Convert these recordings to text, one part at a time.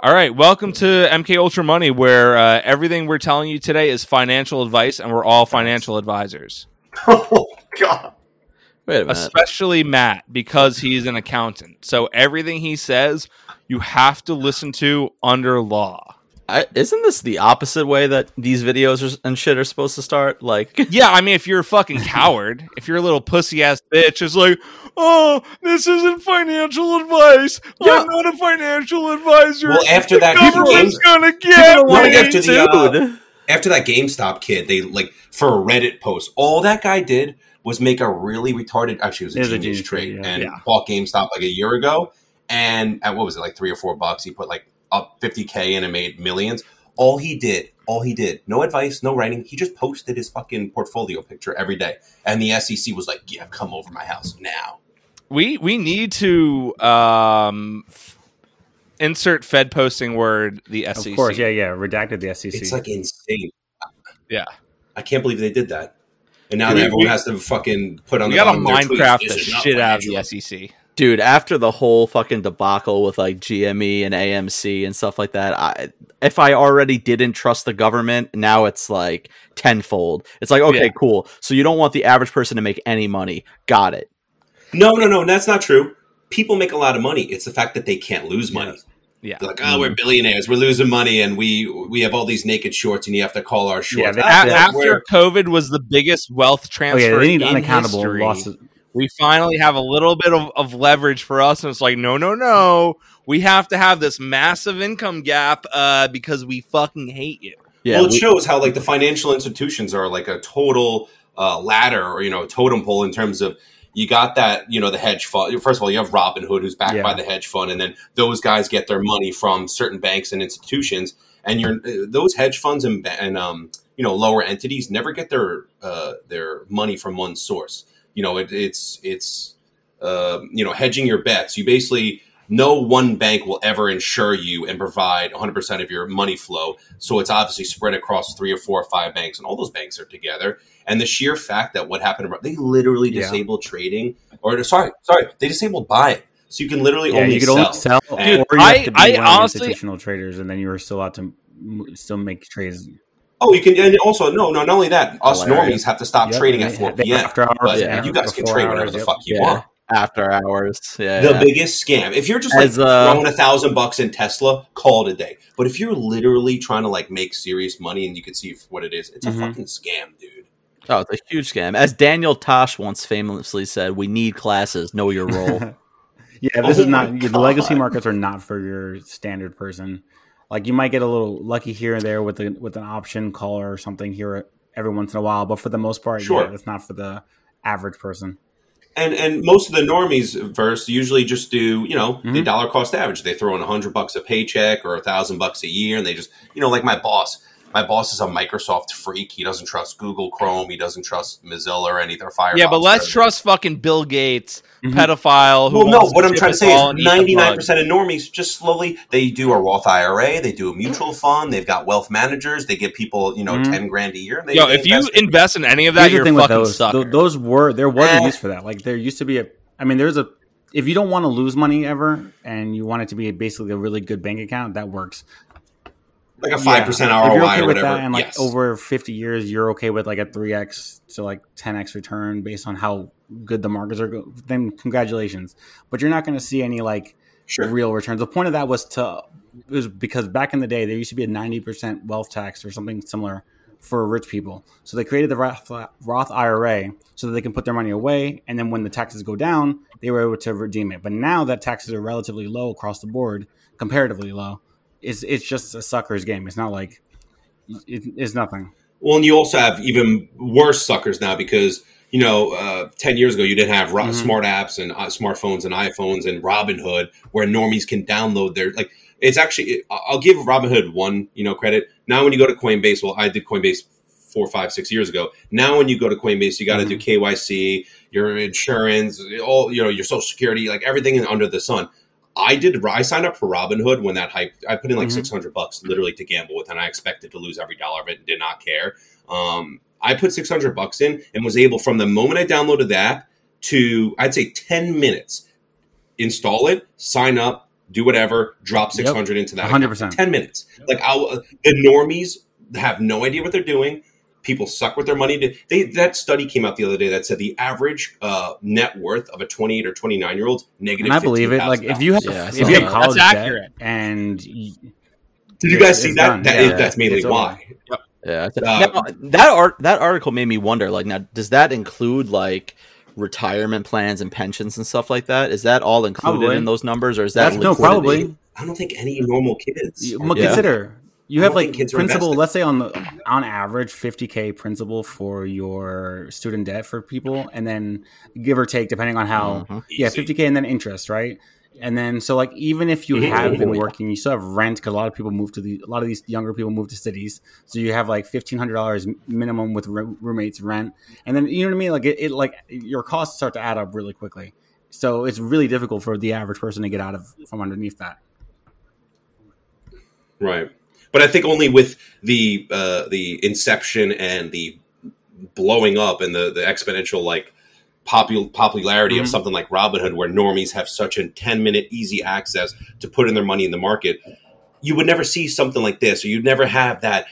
All right, welcome to MK Ultra Money, where uh, everything we're telling you today is financial advice, and we're all financial advisors. Oh God! Wait a minute. especially Matt because he's an accountant. So everything he says, you have to listen to under law. I, isn't this the opposite way that these videos are, and shit are supposed to start? Like, Yeah, I mean, if you're a fucking coward, if you're a little pussy ass bitch, it's like, oh, this isn't financial advice. Yeah. I'm not a financial advisor. Well, after the that, government's people- gonna people get don't want to me. get after the, uh, after that GameStop kid, they like for a Reddit post. All that guy did was make a really retarded. Actually, it was a It was a genius genius trade, trade, yeah. and Yeah. bought GameStop like a year ago. And at what was it like three or four bucks? He put like up fifty k in and made millions. All he did, all he did, no advice, no writing. He just posted his fucking portfolio picture every day, and the SEC was like, "Yeah, come over my house now." we we need to um, f- insert Fed posting word the SEC. Of course, yeah, yeah. Redacted the SEC. It's like insane. Yeah. I can't believe they did that. And now We- everyone we- has to fucking put on We the gotta bottom tweets, Minecraft the shit out of the SEC. Dude, after the whole fucking debacle with like GME and AMC and stuff like that, I if I already didn't trust the government, now it's like tenfold. It's like, okay, Yeah. cool. So you don't want the average person to make any money. Got it. No, no, no, that's not true. People make a lot of money. It's the fact that they can't lose money. Yeah. They're like, oh, we're billionaires. We're losing money, and we we have all these naked shorts, and you have to call our shorts. they- A- Ah, after we're- COVID was the biggest wealth oh transfer yeah, they need in unaccountable history. losses. We finally have a little bit of, of leverage for us and it's like no no no we have to have this massive income gap uh, because we fucking hate you Yeah. well, it we- shows how like the financial institutions are like a total uh, ladder or you know totem pole in terms of you got that you know the hedge fund. First of all, you have Robinhood who's backed Yeah. by the hedge fund, and then those guys get their money from certain banks and institutions. And you're uh, those hedge funds and, and um, you know lower entities never get their uh, their money from one source. You know it, it's it's uh, you know hedging your bets. You basically no one bank will ever insure you and provide 100% of your money flow. So it's obviously spread across three or four or five banks, and all those banks are together. And the sheer fact that what happened, they literally Yeah. disabled trading, or sorry, sorry, they disabled buying. So you can literally Yeah, only you could sell. only sell, And- or you I- have to be I one of the honestly- institutional traders, and then you are still allowed to still make trades. Oh, you can, and also no, no, not only that, us Hilarious. normies have to stop Yep, trading at 4 they- p.m. after hours, But yeah, you guys can before trade whatever hours, the yep. fuck you Yeah. want. after hours. Yeah. the yeah. biggest scam. If you're just like As, uh, throwing a thousand bucks in Tesla, call it a day. But if you're literally trying to like make serious money and you can see what it is, it's Mhm. a fucking scam, dude. Oh, it's a huge scam. As Daniel Tosh once famously said, "We need classes. Know your role." Yeah, this Oh is not my the legacy markets are not for your standard person. Like you might get a little lucky here and there with a, with an option call or something here every once in a while, but for the most part, Sure. yeah, it's not for the average person. And and most of the normies verse usually just do you know the Mhm. dollar cost average. They throw in a hundred bucks a paycheck or a thousand bucks a year, and they just you know like my boss. My boss is a Microsoft freak. He doesn't trust Google Chrome. He doesn't trust Mozilla or any of their Firefox. yeah but let's or- trust fucking bill gates Mhm. pedophile who Well, no. What I'm trying to say is and eat the 99 bug. percent of normies just slowly they do a Roth IRA, they do a mutual fund, they've got wealth managers, they give people you know Mhm. 10 grand a year. They, yo they if you invest in- invest in any of that you're thing fucking those. sucker. Th- those were there was Eh. a use for that. Like there used to be a. I mean, there's a. If you don't want to lose money ever, and you want it to be basically a really good bank account, that works. Like a five percent Yeah. If you're okay or with whatever. that, and like yes. over 50 years, you're okay with like a 3x to like 10x return based on how good the markets are. Go- then congratulations, but you're not going to see any like sure. real returns. The point of that was to it was because back in the day there used to be a 90% wealth tax or something similar for rich people. So they created the Roth, Roth IRA so that they can put their money away, and then when the taxes go down, they were able to redeem it. But now that taxes are relatively low across the board, comparatively low, it's it's just a sucker's game. It's not like it, it's nothing. Well, and you also have even worse suckers now because you know, uh, ten years ago you didn't have ro- Mhm. smart apps and uh, smartphones and iPhones and Robinhood where normies can download their like. It's actually I'll give Robinhood one you know credit. Now when you go to Coinbase, well, I did Coinbase four, five, six years ago. Now when you go to Coinbase, you got to do KYC, your insurance, all you know, your Social Security, like everything under the sun. I did. I signed up for Robinhood when that hype. I put in like Mhm. six hundred bucks literally to gamble with, and I expected to lose every dollar of it and did not care. Um, I put six hundred bucks in and was able from the moment I downloaded the app to I'd say ten minutes install it, sign up, do whatever, drop six hundred into that. 100%. Ten minutes. Like I'll, the normies have no idea what they're doing. People suck with their money. They that study came out the other day that said the average uh, net worth of a twenty eight or twenty nine year old negative. And I believe it. Like if you have Yeah, if you have that. college That's debt accurate. and y- did you guys see that? done. That Yeah, is- that's mainly it's over. why. Yeah. Uh, now, that art that article made me wonder. Like, now does that include like retirement plans and pensions and stuff like that? Is that all included Probably. in those numbers, or is that that's no probably. I don't think any normal kids. You- Yeah. consider you have like kids are principal. Let's say on the on average, fifty k principal for your student debt for people, and then give or take depending on how Mhm. yeah, fifty k and then interest, right? And then so like even if you Mhm. have been working, you still have rent because a lot of people move to the a lot of these younger people move to cities, so you have like fifteen hundred dollars minimum with roo- roommates rent, and then you know what I mean. Like it, it like your costs start to add up really quickly. So it's really difficult for the average person to get out of from underneath that. Right. But I think only with the uh, the inception and the blowing up and the, the exponential like popul- popularity Mhm. of something like Robinhood, where normies have such a ten minute easy access to put in their money in the market, you would never see something like this, or you'd never have that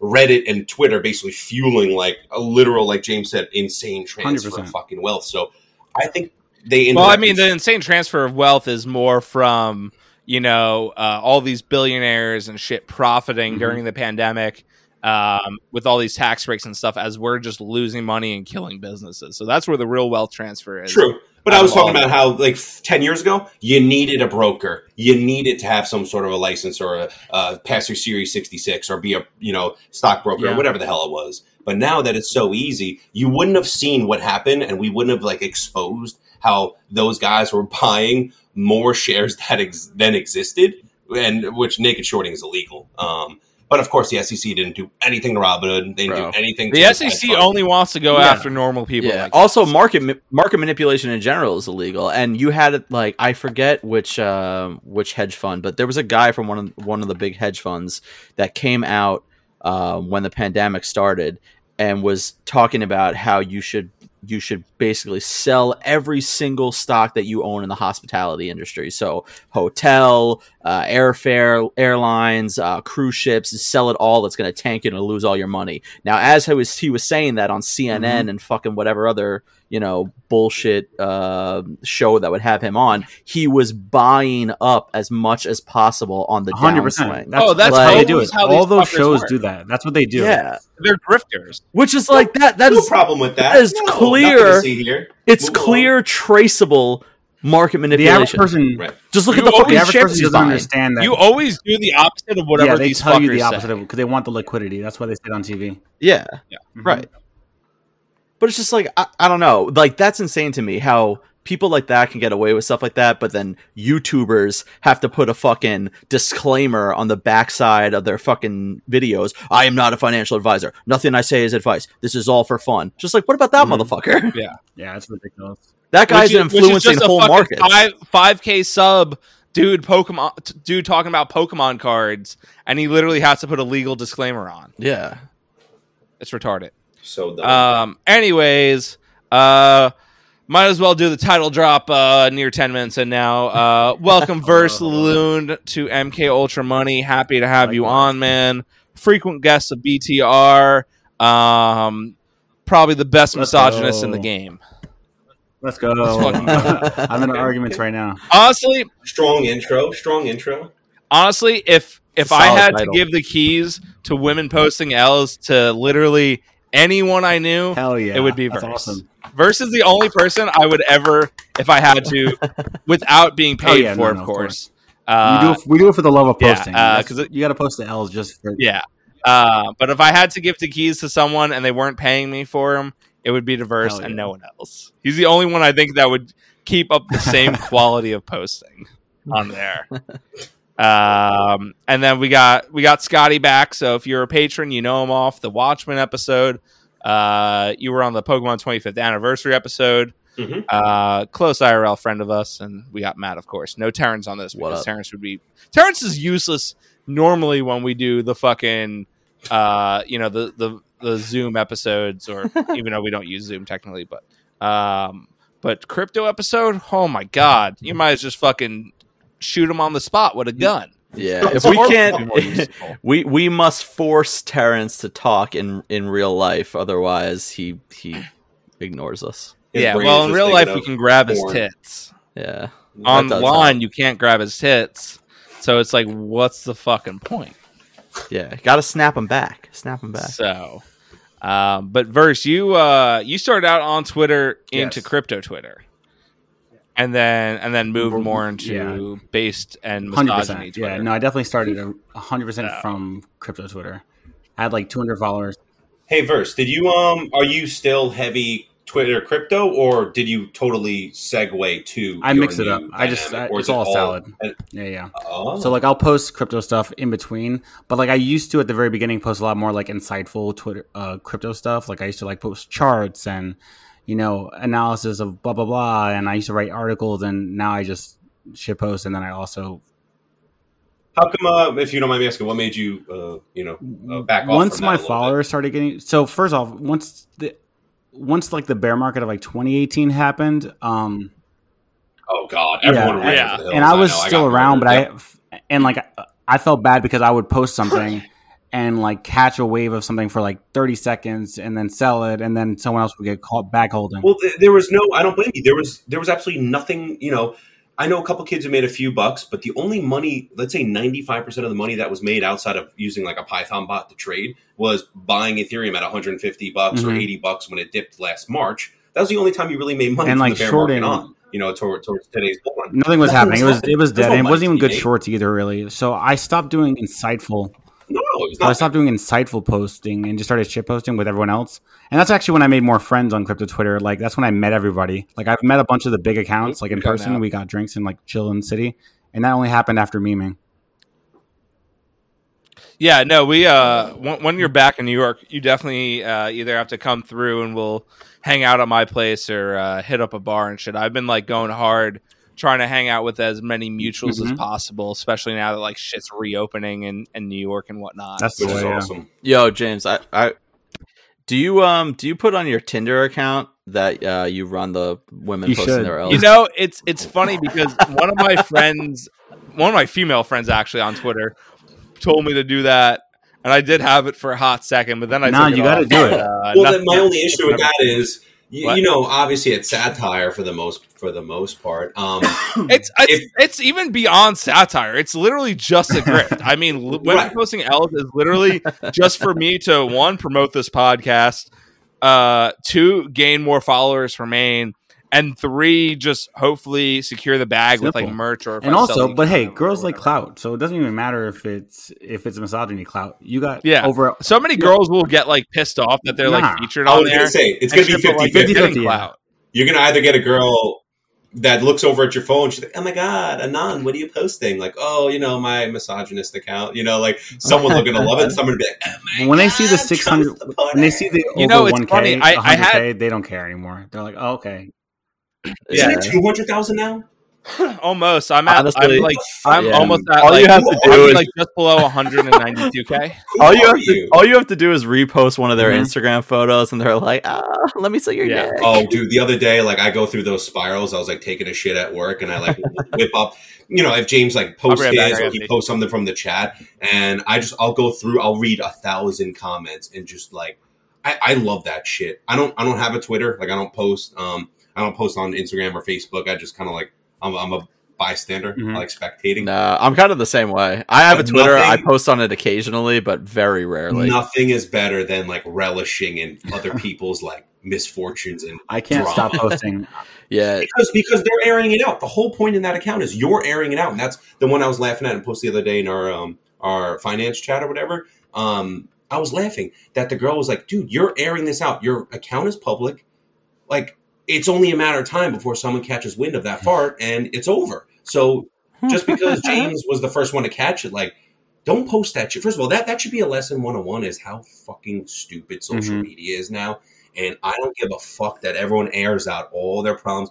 Reddit and Twitter basically fueling like a literal, like James said, insane transfer 100%. of fucking wealth. So I think they. Well, I mean, the insane transfer of wealth is more from you know uh, all these billionaires and shit profiting Mhm. during the pandemic um, with all these tax breaks and stuff, as we're just losing money and killing businesses. So that's where the real wealth transfer is. True. But I was talking about how, like, 10 years ago, you needed a broker. You needed to have some sort of a license or a, uh, pass through Series 66 or be a, you know, stockbroker Yeah. or whatever the hell it was. But now that it's so easy, you wouldn't have seen what happened and we wouldn't have, like, exposed how those guys were buying more shares that ex- than existed, and which naked shorting is illegal. Um, but of course, the SEC didn't do anything to Robinhood. They didn't Bro. do anything. The to SEC hedge only wants to go Yeah. after normal people. Yeah. like also, us. market ma- market manipulation in general is illegal, and you had it like I forget which um which hedge fund, but there was a guy from one of one of the big hedge funds that came out uh, when the pandemic started and was talking about how you should you should basically sell every single stock that you own in the hospitality industry. So hotel, uh, airfare, airlines, uh, cruise ships, sell it all. It's going to tank you and lose all your money. Now, as he was he was saying that on CNN and fucking whatever other you know bullshit uh, show that would have him on, he was buying up as much as possible on the hundred downswing. percent. Oh, that's how- they do it. All those shows work. do that. That's what they do. Yeah, they're grifters. which is like that. That no problem with that. that is No, clear. to see here. it's Move along. clear, traceable market manipulation. The average manipulation. person, Right. Just look You at the always- fucking the average shares person doesn't buying. understand that. You always do the opposite of whatever yeah, they these tell you fuckers the opposite say. of because they want the liquidity. That's why they sit on TV. Yeah, Mhm. right. But it's just like I, I don't know. Like that's insane to me how people like that can get away with stuff like that, but then YouTubers have to put a fucking disclaimer on the backside of their fucking videos. I am not a financial advisor. Nothing I say is advice. This is all for fun. Just like what about that Mhm. motherfucker? Yeah. Yeah, it's ridiculous. That guy's Which is- which is influencing just a whole fucking markets. Five five k sub dude Pokemon dude talking about Pokemon cards, and he literally has to put a legal disclaimer on. Yeah. It's retarded. So dumb. Um. Anyways, uh, might as well do the title drop. Uh, near ten minutes and now. Uh, welcome Verse Loon to MK Ultra Money. Happy to have you Likewise. on, man. Frequent guest of BTR. Um, probably the best misogynist in the game. Let's go. fucking I'm in arguments right now. Honestly, strong intro. Strong intro. honestly, if if Solid I had title. to give the keys to women posting L's to literally anyone I knew, Hell yeah, It would be That's Verse. awesome. Verse is the only person I would ever, if I had to, without being Oh, paid yeah, for, no, of no, of course. we Uh, do it, we do it for the love of posting. uh, That's- 'cause it- you got to post the L's just for yeah. Uh, but if I had to give the keys to someone and they weren't paying me for them, it would be diverse Verse Hell and no one else. He's the only one I think that would keep up the same quality of posting on there. Um, and then we got we got Scotty back. So if you're a patron, you know him off the Watchmen episode. Uh, you were on the Pokemon 25th anniversary episode. Mhm. Uh, close IRL friend of us, and we got Matt, of course. No Terrence on this What because up? Terrence would be Terrence is useless normally when we do the fucking uh, you know the the the Zoom episodes, or even though we don't use Zoom technically, but um, but crypto episode. Oh my god, you might as just fucking shoot him on the spot with a gun. Yeah, if we can't, be more useful. we we must force Terrence to talk in in real life. Otherwise, he he ignores us. His yeah, well, in real life, we can grab his tits. Yeah, That does Online, you can't grab his tits. So it's like, what's the fucking point? Help. yeah, got to snap them back. Snap them back. So, um, but verse, you uh, you started out on Twitter into Yes. crypto Twitter, and then and then moved more into yeah. based and Hundred misogyny percent. Twitter. Yeah, no, I definitely started a hundred percent Yeah. from crypto Twitter. I had like 200 followers. Hey, Verse, did you um? Are you still heavy Twitter crypto, or did you totally segue to? I mix it up. I just- I- it's it all salad. Yeah, yeah. Oh. So like I'll post crypto stuff in between, but like I used to at the very beginning post a lot more like insightful Twitter uh, crypto stuff. Like I used to like post charts and you know analysis of blah blah blah, and I used to write articles, and now I just shit post, and then I also How come, uh, if you don't mind me asking, what made you, uh, you know, uh, back off? once my little bit? followers started getting so first off once the once like the bear market of like 2018 happened um Oh God, everyone Yeah, ran yeah. hills, and I was know, got still around, but murdered. I and like I felt bad because I would post something and like catch a wave of something for like 30 seconds and then sell it and then someone else would get caught back holding. Well, th- there was no. I don't blame you. There was there was absolutely nothing. You know, I know a couple kids who made a few bucks, but the only money, let's say ninety five percent of the money that was made outside of using like a Python bot to trade was buying Ethereum at one hundred and fifty bucks or Mhm. eighty bucks when it dipped last March. That was the only time you really made money And, like, the bear shorting- market on. You know, toward, towards today's bull. Nothing was Nothing happening. It was it was dead. no it wasn't even good made. shorts either, really. So I stopped doing insightful. No, it was So I stopped doing insightful posting and just started shit posting with everyone else. And that's actually when I made more friends on crypto Twitter. Like that's when I met everybody. Like I've met a bunch of the big accounts, like in person. now. We got drinks and like chill in the city, and that only happened after memeing. Yeah, no, we uh when, when you're back in New York, you definitely uh either have to come through and we'll hang out at my place or uh hit up a bar and shit. I've been like going hard trying to hang out with as many mutuals as Mhm. possible, especially now that like shit's reopening in, in New York and whatnot. That's which way. is yeah. awesome. Yo, James, I, I do you um do you put on your Tinder account that uh, you run the women You posting should. their you know, it's it's funny because one of my friends, one of my female friends actually on Twitter told me to do that. And I did have it for a hot second, but then I Nah, you gotta do it. Uh, well, nothing- then my only issue with that is, you, you know, obviously it's satire for the most for the most part. Um, It's it's, If- it's even beyond satire. It's literally just a grift. I mean, women Right. posting L's is literally just for me to one promote this podcast, uh, two gain more followers for main, and three just hopefully secure the bag with like merch or if And also, but hey, girls like clout, so it doesn't even matter if it's if it's misogyny clout. You got Yeah. over So many girls will get like pissed off that they're Nah. like featured I on was there. gonna say it's gonna be shit, but, 50 like, they're 50, getting 50, yeah. clout. You're gonna either get a girl that looks over at your phone. She's like, "Oh my god, Anon, what are you posting?" Like, "Oh, you know, my misogynist account." You know, like someone looking to love it. Someone to be like, "Oh my when they see the six hundred, the when they see the You over know, it's one funny, k, I- I had- 100K, they don't care anymore. They're like, oh, okay, Isn't Yeah. it two hundred thousand now? Almost. I'm at. Honestly, I'm like. I'm yeah. almost at. All like, you have to do I'm is- like just below 192k. All you are have to you? all you have to do is repost one of their Mhm. Instagram photos, and they're like, "Ah, let me see your Yeah. dick." Oh, dude, the other day, like I go through those spirals. I was like taking a shit at work, and I like whip up. You know, if James like posts I'll right his I or he pee. posts something from the chat, and I just I'll go through. I'll read a thousand comments and just like I, I love that shit. I don't I don't have a Twitter. Like I don't post. Um, I don't post on Instagram or Facebook. I just kind of like I'm, I'm a bystander. Mhm. I like spectating. No, I'm kind of the same way. I have a But Twitter. I post on it occasionally, but very rarely. Nothing is better than like relishing in other people's like misfortunes and I can't drama. stop posting. Yeah, because because they're airing it out. The whole point in that account is you're airing it out, and that's the one I was laughing at and posted the other day in our um our finance chat or whatever. Um, I was laughing that the girl was like, "Dude, you're airing this out. Your account is public. Like, it's only a matter of time before someone catches wind of that fart, and it's over. So just because James was the first one to catch it, like." Don't post that shit. First of all, that, that should be a lesson 101 is how fucking stupid social Mhm. media is now. And I don't give a fuck that everyone airs out all their problems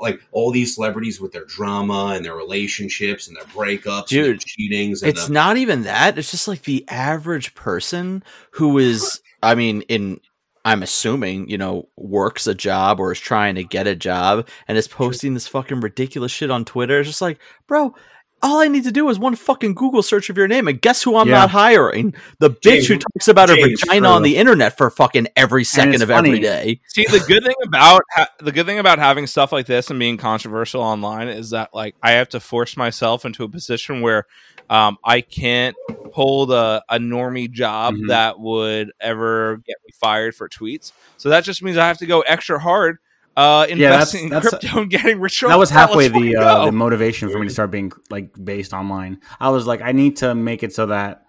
like all these celebrities with their drama and their relationships and their breakups and their Dude, cheatings and it's the, not even that. It's just like the average person who is, I mean, in I'm assuming, you know, works a job or is trying to get a job and is posting this fucking ridiculous shit on Twitter. It's just like, bro, all I need to do is one fucking Google search of your name, and guess who I'm Yeah. not hiring? The bitch who talks about her vagina on the internet for fucking every second of every funny. day. See, the good thing about ha- the good thing about having stuff like this and being controversial online is that like I have to force myself into a position where um, I can't hold a, a normie job Mhm. that would ever get me fired for tweets. So that just means I have to go extra hard uh, Yeah, that's- investing in that's- crypto and getting rich. that was halfway the uh, the motivation for me to start being like based online. I was like, I need to make it so that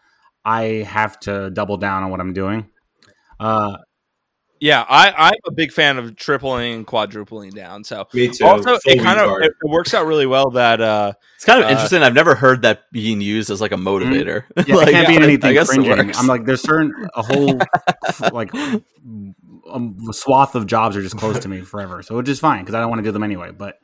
I have to double down on what I'm doing. Uh, yeah, I, I'm a big fan of tripling and quadrupling down. So Me too. also, Full it kind of it, it works out really well that uh, It's kind of Uh, interesting. I've never heard that being used as like a motivator. yeah, Like, it can't be I- anything I guess it cringing. works. I'm like, there's certain a whole like um, swath of jobs are just closed to me forever, so which is fine because I don't want to do them anyway. But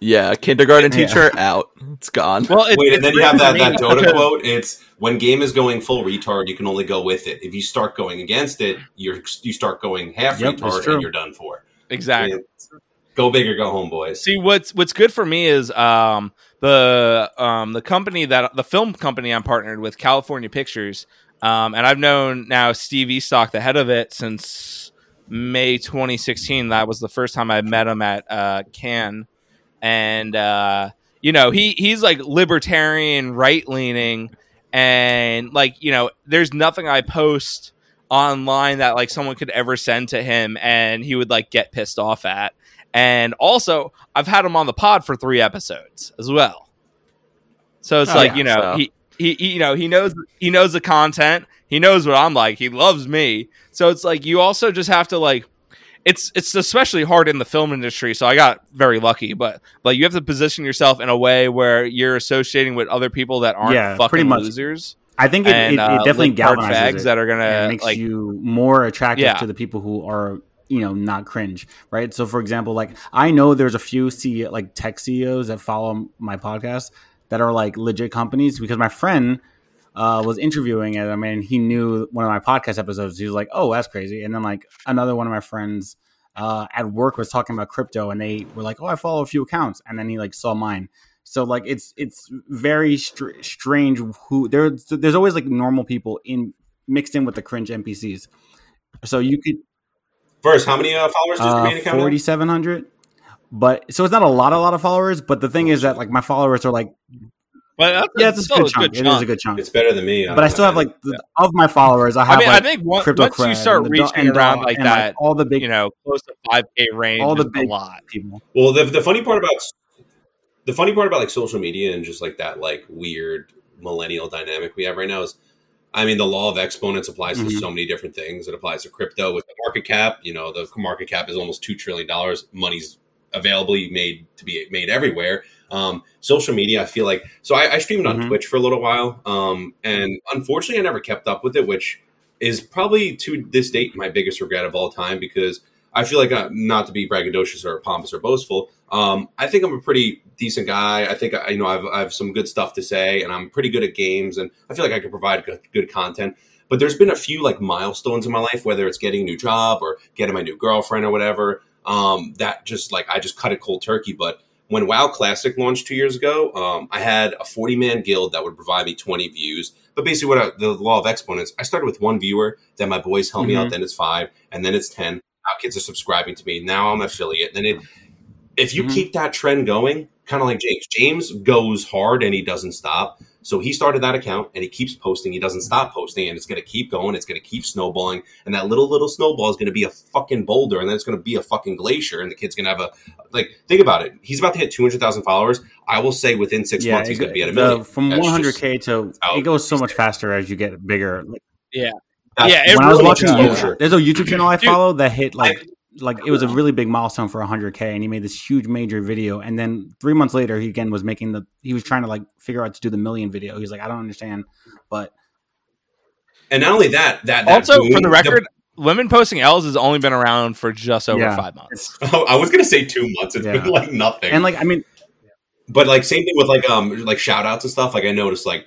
yeah, kindergarten Yeah. teacher out. It's gone. well, it, Wait, it's and then you have that, that Dota quote. It's when game is going full retard, you can only go with it. If you start going against it, you're you start going half Yep, that's retard and you're done for. Exactly. It's- Go big or go home, boys. See what's what's good for me is um the um the company that the film company I'm partnered with, California Pictures, um, and I've known now Steve Eastock, the head of it, since May 2016. That was the first time I met him at uh, Cannes, and uh, you know he he's like libertarian, right leaning, and like you know there's nothing I post online that like someone could ever send to him and he would like get pissed off at. And also, I've had him on the pod for three episodes as well. So it's Oh, like yeah, you know so- he, he he you know he knows he knows the content. He knows what I'm like. He loves me. So it's like you also just have to like it's it's especially hard in the film industry. So I got very lucky, but like you have to position yourself in a way where you're associating with other people that aren't Yeah, fucking pretty much. losers I think it, and it, it uh, definitely galvanizes it. that are gonna it makes like you more attractive Yeah. to the people who are you know not cringe right so for example like i know there's a few CEO, like tech ceos that follow my podcast that are like legit companies because my friend uh, was interviewing at I mean, he knew one of my podcast episodes he was like oh that's crazy and then like another one of my friends uh, at work was talking about crypto and they were like oh i follow a few accounts and then he like saw mine so like it's it's very str- strange who there's there's always like normal people in mixed in with the cringe npcs so you could First, how many uh, followers does your uh, main account? have? 4700 but so it's not a lot a lot of followers but the thing is that like my followers are like but that's, yeah it's a still good chunk. it is a good chunk It's better than me. but i still have like the, of my followers i have I mean, like I think once, crypto once you start reaching Do- around like and, that, all the big you know, close to five k range, all the is big a lot. people Well, the, the funny part about the funny part about like social media and just like that like weird millennial dynamic we have right now is, I mean, the law of exponents applies to Mhm. so many different things. It applies to crypto with the market cap. You know, the market cap is almost two trillion dollars. Money's available, made to be made everywhere. Um, social media, I feel like so. I, I streamed on Mhm. Twitch for a little while, um, and unfortunately, I never kept up with it, which is probably to this date my biggest regret of all time because I feel like uh, not to be braggadocious or pompous or boastful. Um, I think I'm a pretty decent guy. I think I, you know I've, I have some good stuff to say, and I'm pretty good at games, and I feel like I can provide good, good content. But there's been a few like milestones in my life, whether it's getting a new job or getting my new girlfriend or whatever. Um, that just like I just cut it cold turkey. But when WoW Classic launched two years ago, um, I had a 40 man guild that would provide me 20 views. But basically, what I, the law of exponents, I started with one viewer, then my boys helped me out, Mhm. then it's five, and then it's 10. Now kids are subscribing to me. Now I'm an affiliate. Then it, if you Mhm. keep that trend going, kind of like James, James goes hard and he doesn't stop. So he started that account and he keeps posting. He doesn't stop posting, and it's going to keep going. It's going to keep snowballing, and that little little snowball is going to be a fucking boulder, and then it's going to be a fucking glacier, and the kid's going to have a like. Think about it. He's about to hit two hundred thousand followers. I will say within six months he's going to be at a the- million. Uh, from That's 100k to how it goes so much there. faster as you get bigger Like, That's- Yeah, it when i was watching does. there's a youtube channel i Dude, follow that hit like I- like it was a really big milestone for 100k and he made this huge major video and then three months later he again was making the he was trying to like figure out to do the million video he's like i don't understand but and not only that, that, that Also, boom- for the record, women posting L's has only been around for just over Yeah. five months. I was going to say two months. It's Yeah. been like nothing. and like i mean but like same thing with like um like shout outs and stuff like i noticed like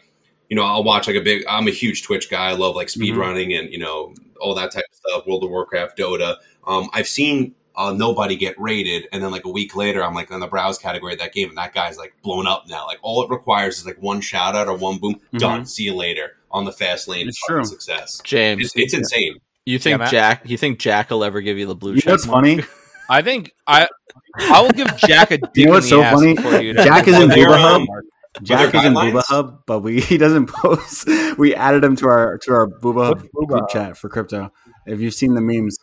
you know i'll watch like a big i'm a huge twitch guy i love like speed Mhm. running and you know all that type of stuff world of warcraft dota um i've seen a nobody get rated, and then like a week later, I'm like in the browse category of that game, and that guy's like blown up now. Like all it requires is like one shout out or one boom, Mhm. done. See you later on the fast lane. It's fucking true. Success. James, It's, it's insane. you think Matt? Jack? You think Jack will ever give you the blue You check? know what's funny? I think I I will give Jack a dick You know in what's the so funny? Jack is in Are there, Booba um, Hub. Jack is in guidelines? Booba Hub, but we he doesn't post. We added him to our to our Booba Hub Booba group Hub? chat for crypto. If you've seen the memes,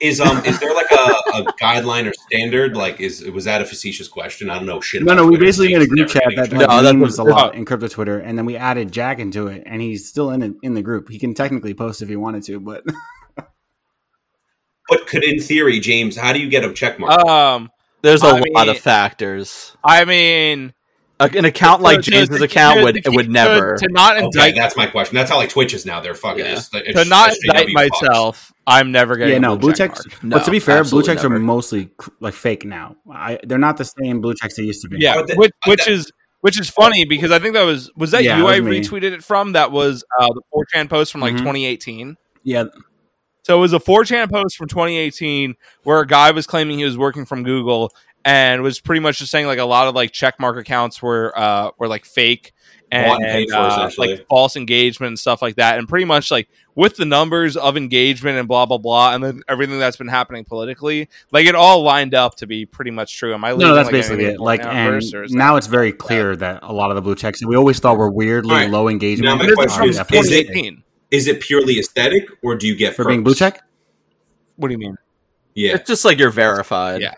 Is um is there like a, a guideline or standard? Like is was that a facetious question? I don't know shit. no, about no, we Twitter. basically made a group chat that like, No, that was- a lot in crypto Twitter, and then we added Jack into it, and he's still in it, in the group. He can technically post if he wanted to, but But could in theory, James, how do you get a check mark? Um, There's a I lot mean- of factors. I mean, A- An account like to- James's to- account to- would to it would never. to, to not okay, indict that's my question. That's how like Twitch is now. They're fucking Yeah. it's, to not indict fucks. myself. I'm never getting. yeah, no, blue check checks. No, but to be fair, blue checks never. are mostly like fake now. I, they're not the same blue checks they used to be. Yeah, But the- which, but which that- is which is funny because I think that was was that Yeah, you I retweeted it from. That was uh, the 4chan post from like Mhm. 2018. yeah, So it was a 4chan post from 2018 where a guy was claiming he was working from Google and was pretty much just saying like a lot of like checkmark accounts were uh were like fake and, and uh, like false engagement and stuff like that and pretty much like with the numbers of engagement and blah blah blah and then everything that's been happening politically like it all lined up to be pretty much true am i no, that's like, basically it. Like, and first, is that- now it's very clear that a lot of the blue checks that we always thought were weirdly All right. low engagement. Now my is question is, is it- fake. 2018 Is it purely aesthetic or do you get for being perks? blue check? what do you mean Yeah. It's just like you're verified. Yeah.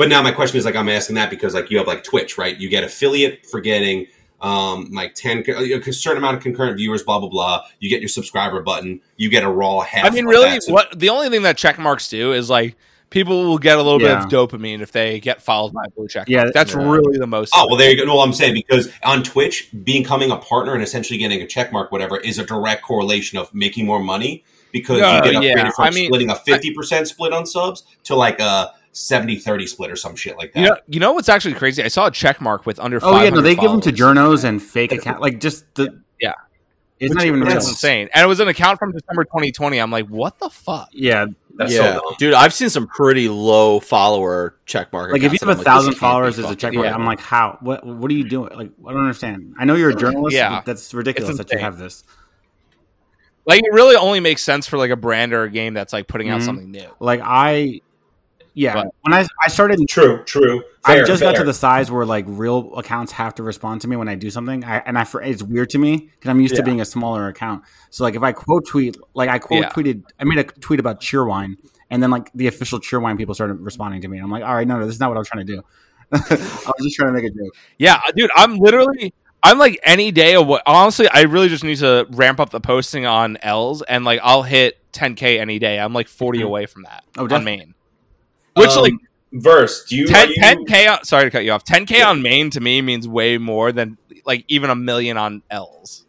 But now my question is like I'm asking that because like you have like Twitch, right? You get affiliate for getting um like 10 a certain amount of concurrent viewers blah blah blah you get your subscriber button you get a raw half I mean, of really, that. What the only thing that check marks do is like people will get a little Yeah. bit of dopamine if they get followed by a blue check. Yeah, mark. that's yeah. really the most. Oh well, there you go. No, I'm saying because on Twitch, becoming a partner and essentially getting a check mark, whatever, is a direct correlation of making more money because No, you get upgraded yeah, from I mean, splitting a 50 percent split on subs to like a 70-30 split or some shit like that. You know, you know what's actually crazy? I saw a check mark with under. Oh yeah, no, 500 they give them to followers. journos and fake account, like just the Yeah. It's Which- not even which real. insane. And it was an account from December 2020. I'm like, what the fuck? Yeah, That's yeah, so dude. I've seen some pretty low follower check mark. like if you have a like, thousand this can't be followers as a fucking check real. mark, I'm like, how? What? What are you doing? Like, I don't understand. I know you're a journalist. Yeah. but that's ridiculous that you have this. Like, it really only makes sense for like a brand or a game that's like putting out Mhm. something new. Like I, yeah, But- when I I started True, true. I Fair, just got to the size where like real accounts have to respond to me when I do something, I, and I for it's weird to me because I'm used to being a smaller account. So like if I quote tweet, like I quote Yeah. tweeted, I made a tweet about Cheerwine, and then like the official Cheerwine people started responding to me, and I'm like, all right, no, no, this is not what I was trying to do. I was just trying to make a joke. Yeah, dude, I'm literally. I'm like any day of what. Honestly, I really just need to ramp up the posting on L's, and like I'll hit 10k any day. I'm like 40 Mhm. away from that Oh, on definitely. Main. Which Um, like verse? Do you, 10, are you 10k on, sorry to cut you off 10k on main to me means way more than like even a million on l's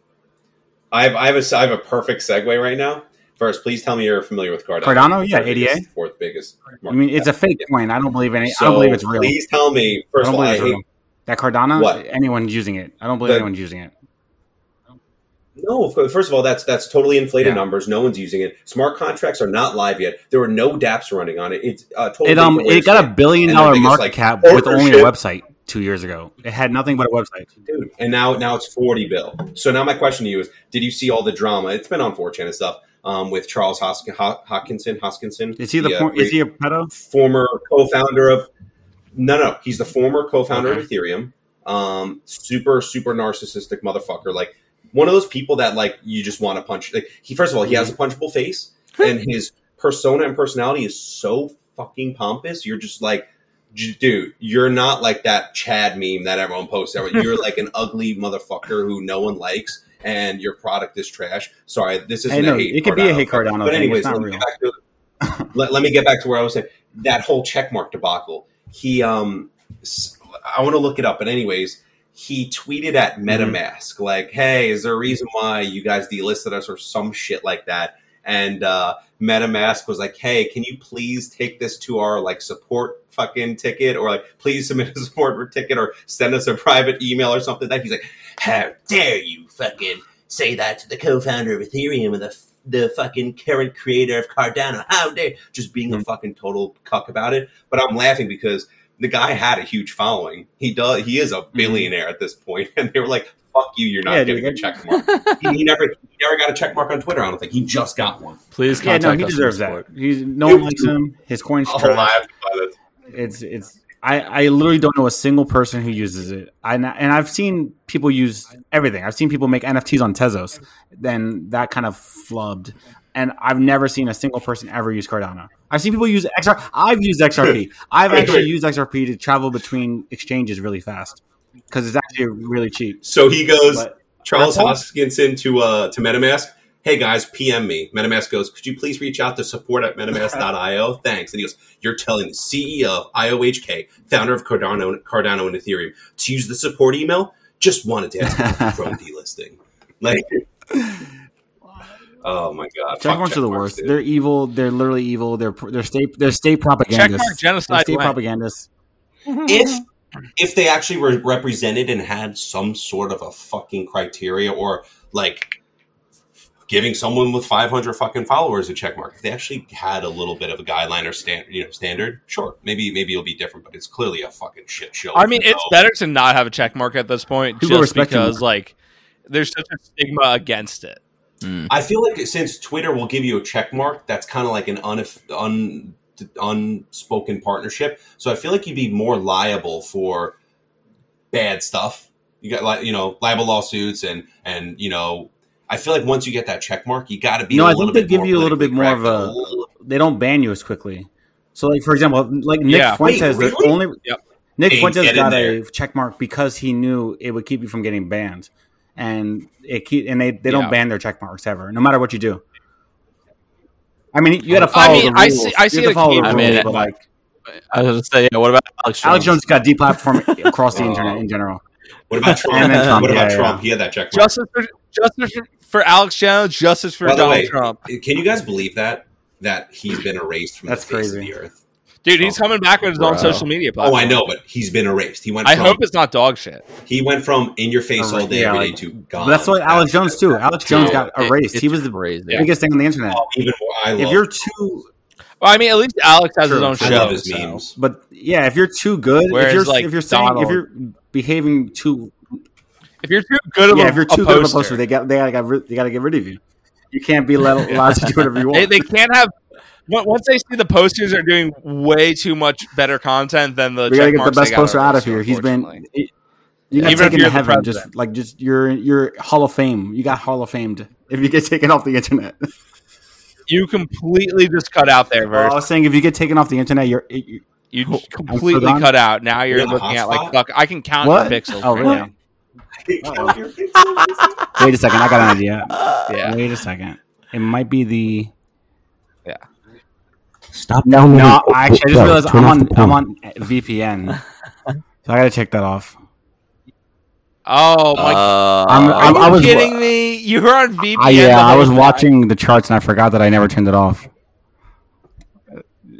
I have I have a I have a perfect segue right now. First, please tell me you're familiar with Cardano. Cardano? Yeah, Fourth ADA. biggest- Fourth biggest. I mean, it's a fake coin. I don't believe any. I don't believe it's real. please tell me. I First don't of all, I hate. That Cardano, What? anyone's using it. I don't believe The- anyone's using it. No, first of all, that's that's totally inflated Yeah. numbers. No one's using it. Smart contracts are not live yet. There were no DApps running on it. It's uh, totally It um, it got a billion And the dollar market like, cap with only a website two years ago. It had nothing but a website. dude. And now now it's forty bill. So now my question to you is: Did you see all the drama? It's been on 4chan and stuff um, with Charles Hoskin, Ho- Hawkinson. Hoskinson Is he the? uh, por- great- is he a pedo? former co-founder of no no he's the former co-founder Okay. of ethereum um super super narcissistic motherfucker like one of those people that like you just want to punch like he first of all he has a punchable face and his persona and personality is so fucking pompous you're just like dude you're not like that chad meme that everyone posts you're like an ugly motherfucker who no one likes and your product is trash sorry this isn't no, a hate it could be a hate. Cardano but thing. anyways let me get back to let, let me get back to where I was saying that whole checkmark debacle. He, um, I want to look it up, but anyways, he tweeted at Mm-hmm. MetaMask like, "Hey, is there a reason why you guys delisted us or some shit like that?" And uh, MetaMask was like, "Hey, can you please take this to our like support fucking ticket, or like please submit a support ticket, or send us a private email or something?" That he's like, "How dare you fucking." say that to the co-founder of Ethereum and the the fucking current creator of Cardano. How dare just being a fucking total cuck about it. But I'm laughing because the guy had a huge following. He does. He is a mm-hmm. billionaire at this point, and they were like, "Fuck you! You're not Yeah, getting dude. a check mark." he, he never, he never got a check mark on Twitter. I don't think he just got one. Please Yeah, no, he us deserves that. He's no one likes him. His coin's trash. I have to. It's it's. I, I literally don't know a single person who uses it. I and I've seen people use everything. I've seen people make NFTs on Tezos. Then that kind of flubbed, and I've never seen a single person ever use Cardano. I've seen people use XR. I've used XRP. I've actually used XRP to travel between exchanges really fast because it's actually really cheap. So he goes. But Charles Hoskinson to uh, to MetaMask. Hey guys, PM me. MetaMask goes, could you please reach out to support at metamask.io? Thanks. And he goes, you're telling the CEO of IOHK, founder of Cardano, Cardano and Ethereum, to use the support email? Just wanted to ask about Chrome delisting. Like, oh my god, check Fuck marks are the worst. dude. They're evil. They're literally evil. They're they're state they're state propagandists. Checkmark genocide They're state when? propagandists. if if they actually were represented and had some sort of a fucking criteria or like giving someone with 500 fucking followers a check mark if they actually had a little bit of a guideline or stand, you know, standard sure maybe maybe it'll be different but it's clearly a fucking shit show I mean, it's So- better to not have a check mark at this point, People just because like there's such a stigma against it. Mm. i feel like since twitter will give you a check mark that's kind of like an un, un, unspoken partnership so i feel like you'd be more liable for bad stuff you got like you know libel lawsuits and and you know i feel like once you get that check mark you got to be No, a I little think they give you a little bit more of a- They don't ban you as quickly. So, like for example, like Nick Yeah. Fuentes, Wait, the really? only Yep. Nick Hey, Fuentes got a check mark because he knew it would keep you from getting banned, and it keep and they they Yeah. don't ban their check marks ever, no matter what you do. I mean, you got to follow I mean, the I rules. see- I see have to follow the occasionally, rules, I but like I was going to say, yeah, what about Alex Jones? Alex Jones got deplatformed across the internet in general. what about trump Trump, what about yeah, trump yeah. he had that check mark Justice for justice for, for Alex Jones, justice for By Donald way, Trump. can you guys believe that that he's been erased from That's the face crazy. of the earth Dude, he's oh, coming back with his own social media oh i know but he's been erased he went I from, hope it's not dog shit. he went from in your face all day Yeah, every day like- to gone that's what Alex Jones too. Alex Jones Dude, got erased. it's he was the crazy. biggest thing on the internet. Oh, even more i love If you're too, Well, I mean, at least Alex has his True. own I show. love his so. memes but yeah, if you're too good, Whereas, if you're like, if you're saying if you're behaving too If you're too good of yeah, a, if you're a too good of a poster, poster, they got they gotta get rid, they gotta get rid of you. You can't be let, allowed to do whatever you they, want. they can't have. On- Once they see the posters are doing way too much better content than the we gotta get the best poster out of here. He's been unfortunately. you got Even if taken you're to the heaven. Just like just you're you're Hall of Fame. You got Hall of Famed if you get taken off the internet. you completely just cut out there, Well, I was saying if you get taken off the internet, you're you, You Oh, completely I'm cut out. Now you're You're looking at like fuck. I can count What? your pixels. Oh, right really? now. wait a second. I got an idea. Yeah. Wait a second. It might be the Stop downloading. no. I actually I just realized I'm on. I'm on VPN, so I gotta check that off. Oh my! Uh, I'm- Are I'm- you I was- kidding me? You were on VPN. I, yeah, I was time. watching the charts and I forgot that I never turned it off.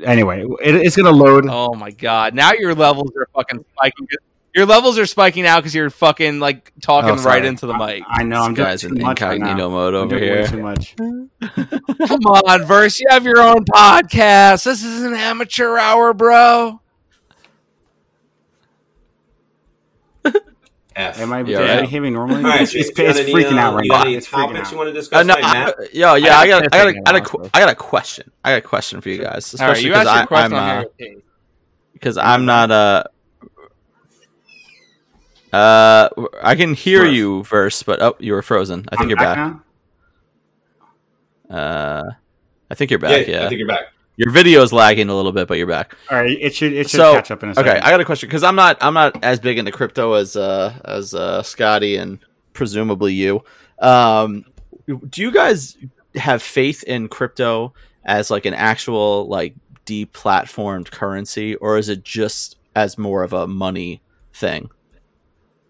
Anyway, it, it's gonna load. Oh my god! Now your levels are fucking spiking. Your levels are spiking now because you're fucking like talking Oh, right into the mic. I know. I'm this guy's doing in too much right incognito mode over here. too much. Come on, verse. You have your own podcast. This is an amateur hour, bro. F. Am I Yeah, am I right. behaving normally? All right, it's, it's, Jake, you got it's any, freaking uh, out right now. It's freaking topics out. you want to discuss Uh, no, right now? I, yo, yeah, I I got got, I got, a, I got, a, I got a question. I got a question for you guys, especially because your question. I'm, I'm uh, because I'm not uh uh I can hear you verse, but oh, you were frozen. I think I'm you're back. now? Uh, I think you're yeah, back. Yeah, I think you're back. your video is lagging a little bit, but you're back. All right, it should it should So, catch up in a second. Okay, I got a question because I'm not I'm not as big into crypto as uh as uh Scotty and presumably you. Um, do you guys have faith in crypto as like an actual like deplatformed currency, or is it just as more of a money thing?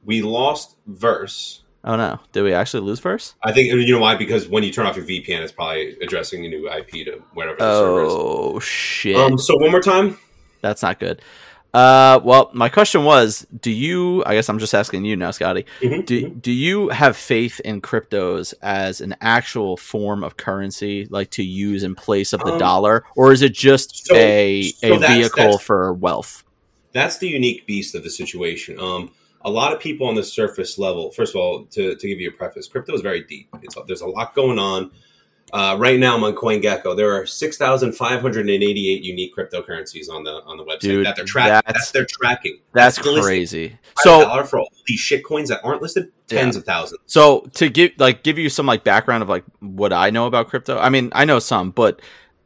We lost verse. Oh no, did we actually lose Verse? I think you know why because when you turn off your VPN, it's probably addressing a new IP to whatever the server is. Oh shit, Um, so one more time. that's not good. Uh, well, my question was, do you? I guess I'm just asking you now, Scotty. Mhm, Do mhm. do you have faith in cryptos as an actual form of currency, like to use in place of the Um, dollar, or is it just so- a so a that's- vehicle that's- for wealth? that's the unique beast of the situation. Um, a lot of people on the surface level. First of all, to, to give you a preface, crypto is very deep. It's, there's a lot going on. Uh, right now, I'm on CoinGecko. There are six thousand five hundred and eighty-eight unique cryptocurrencies on the on the website Dude, that they're tracking. that's- That's, tracking. That's listing. crazy. So dollar for all these shit coins that aren't listed, tens of thousands. So to give like give you some like background of like what I know about crypto. I mean, I know some, but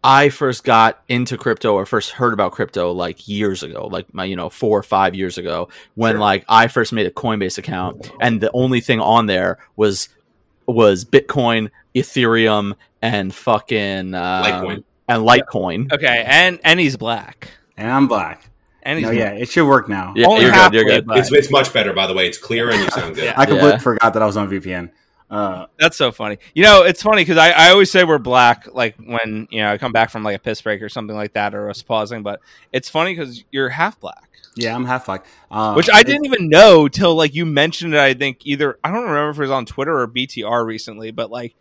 I first got into crypto or first heard about crypto like years ago, like my you know four or five years ago when Sure. like I first made a Coinbase account and the only thing on there was was Bitcoin, Ethereum, and fucking um, Litecoin. and Litecoin. Okay, and and he's black. And I'm black. And he's No, yeah, it should work now. Yeah, Only you're good. You're good. It's, it's much better, by the way. It's clear and you sound good. Yeah. I completely Yeah. forgot that I was on VPN. Uh, That's so funny. You know, it's funny because I, I always say we're black, like when you know I come back from like a piss break or something like that, or us pausing. But it's funny because you're half black, yeah, I'm half black. Uh, which I didn't even know till like you mentioned it. I think either I don't remember if it was on Twitter or BTR recently, but like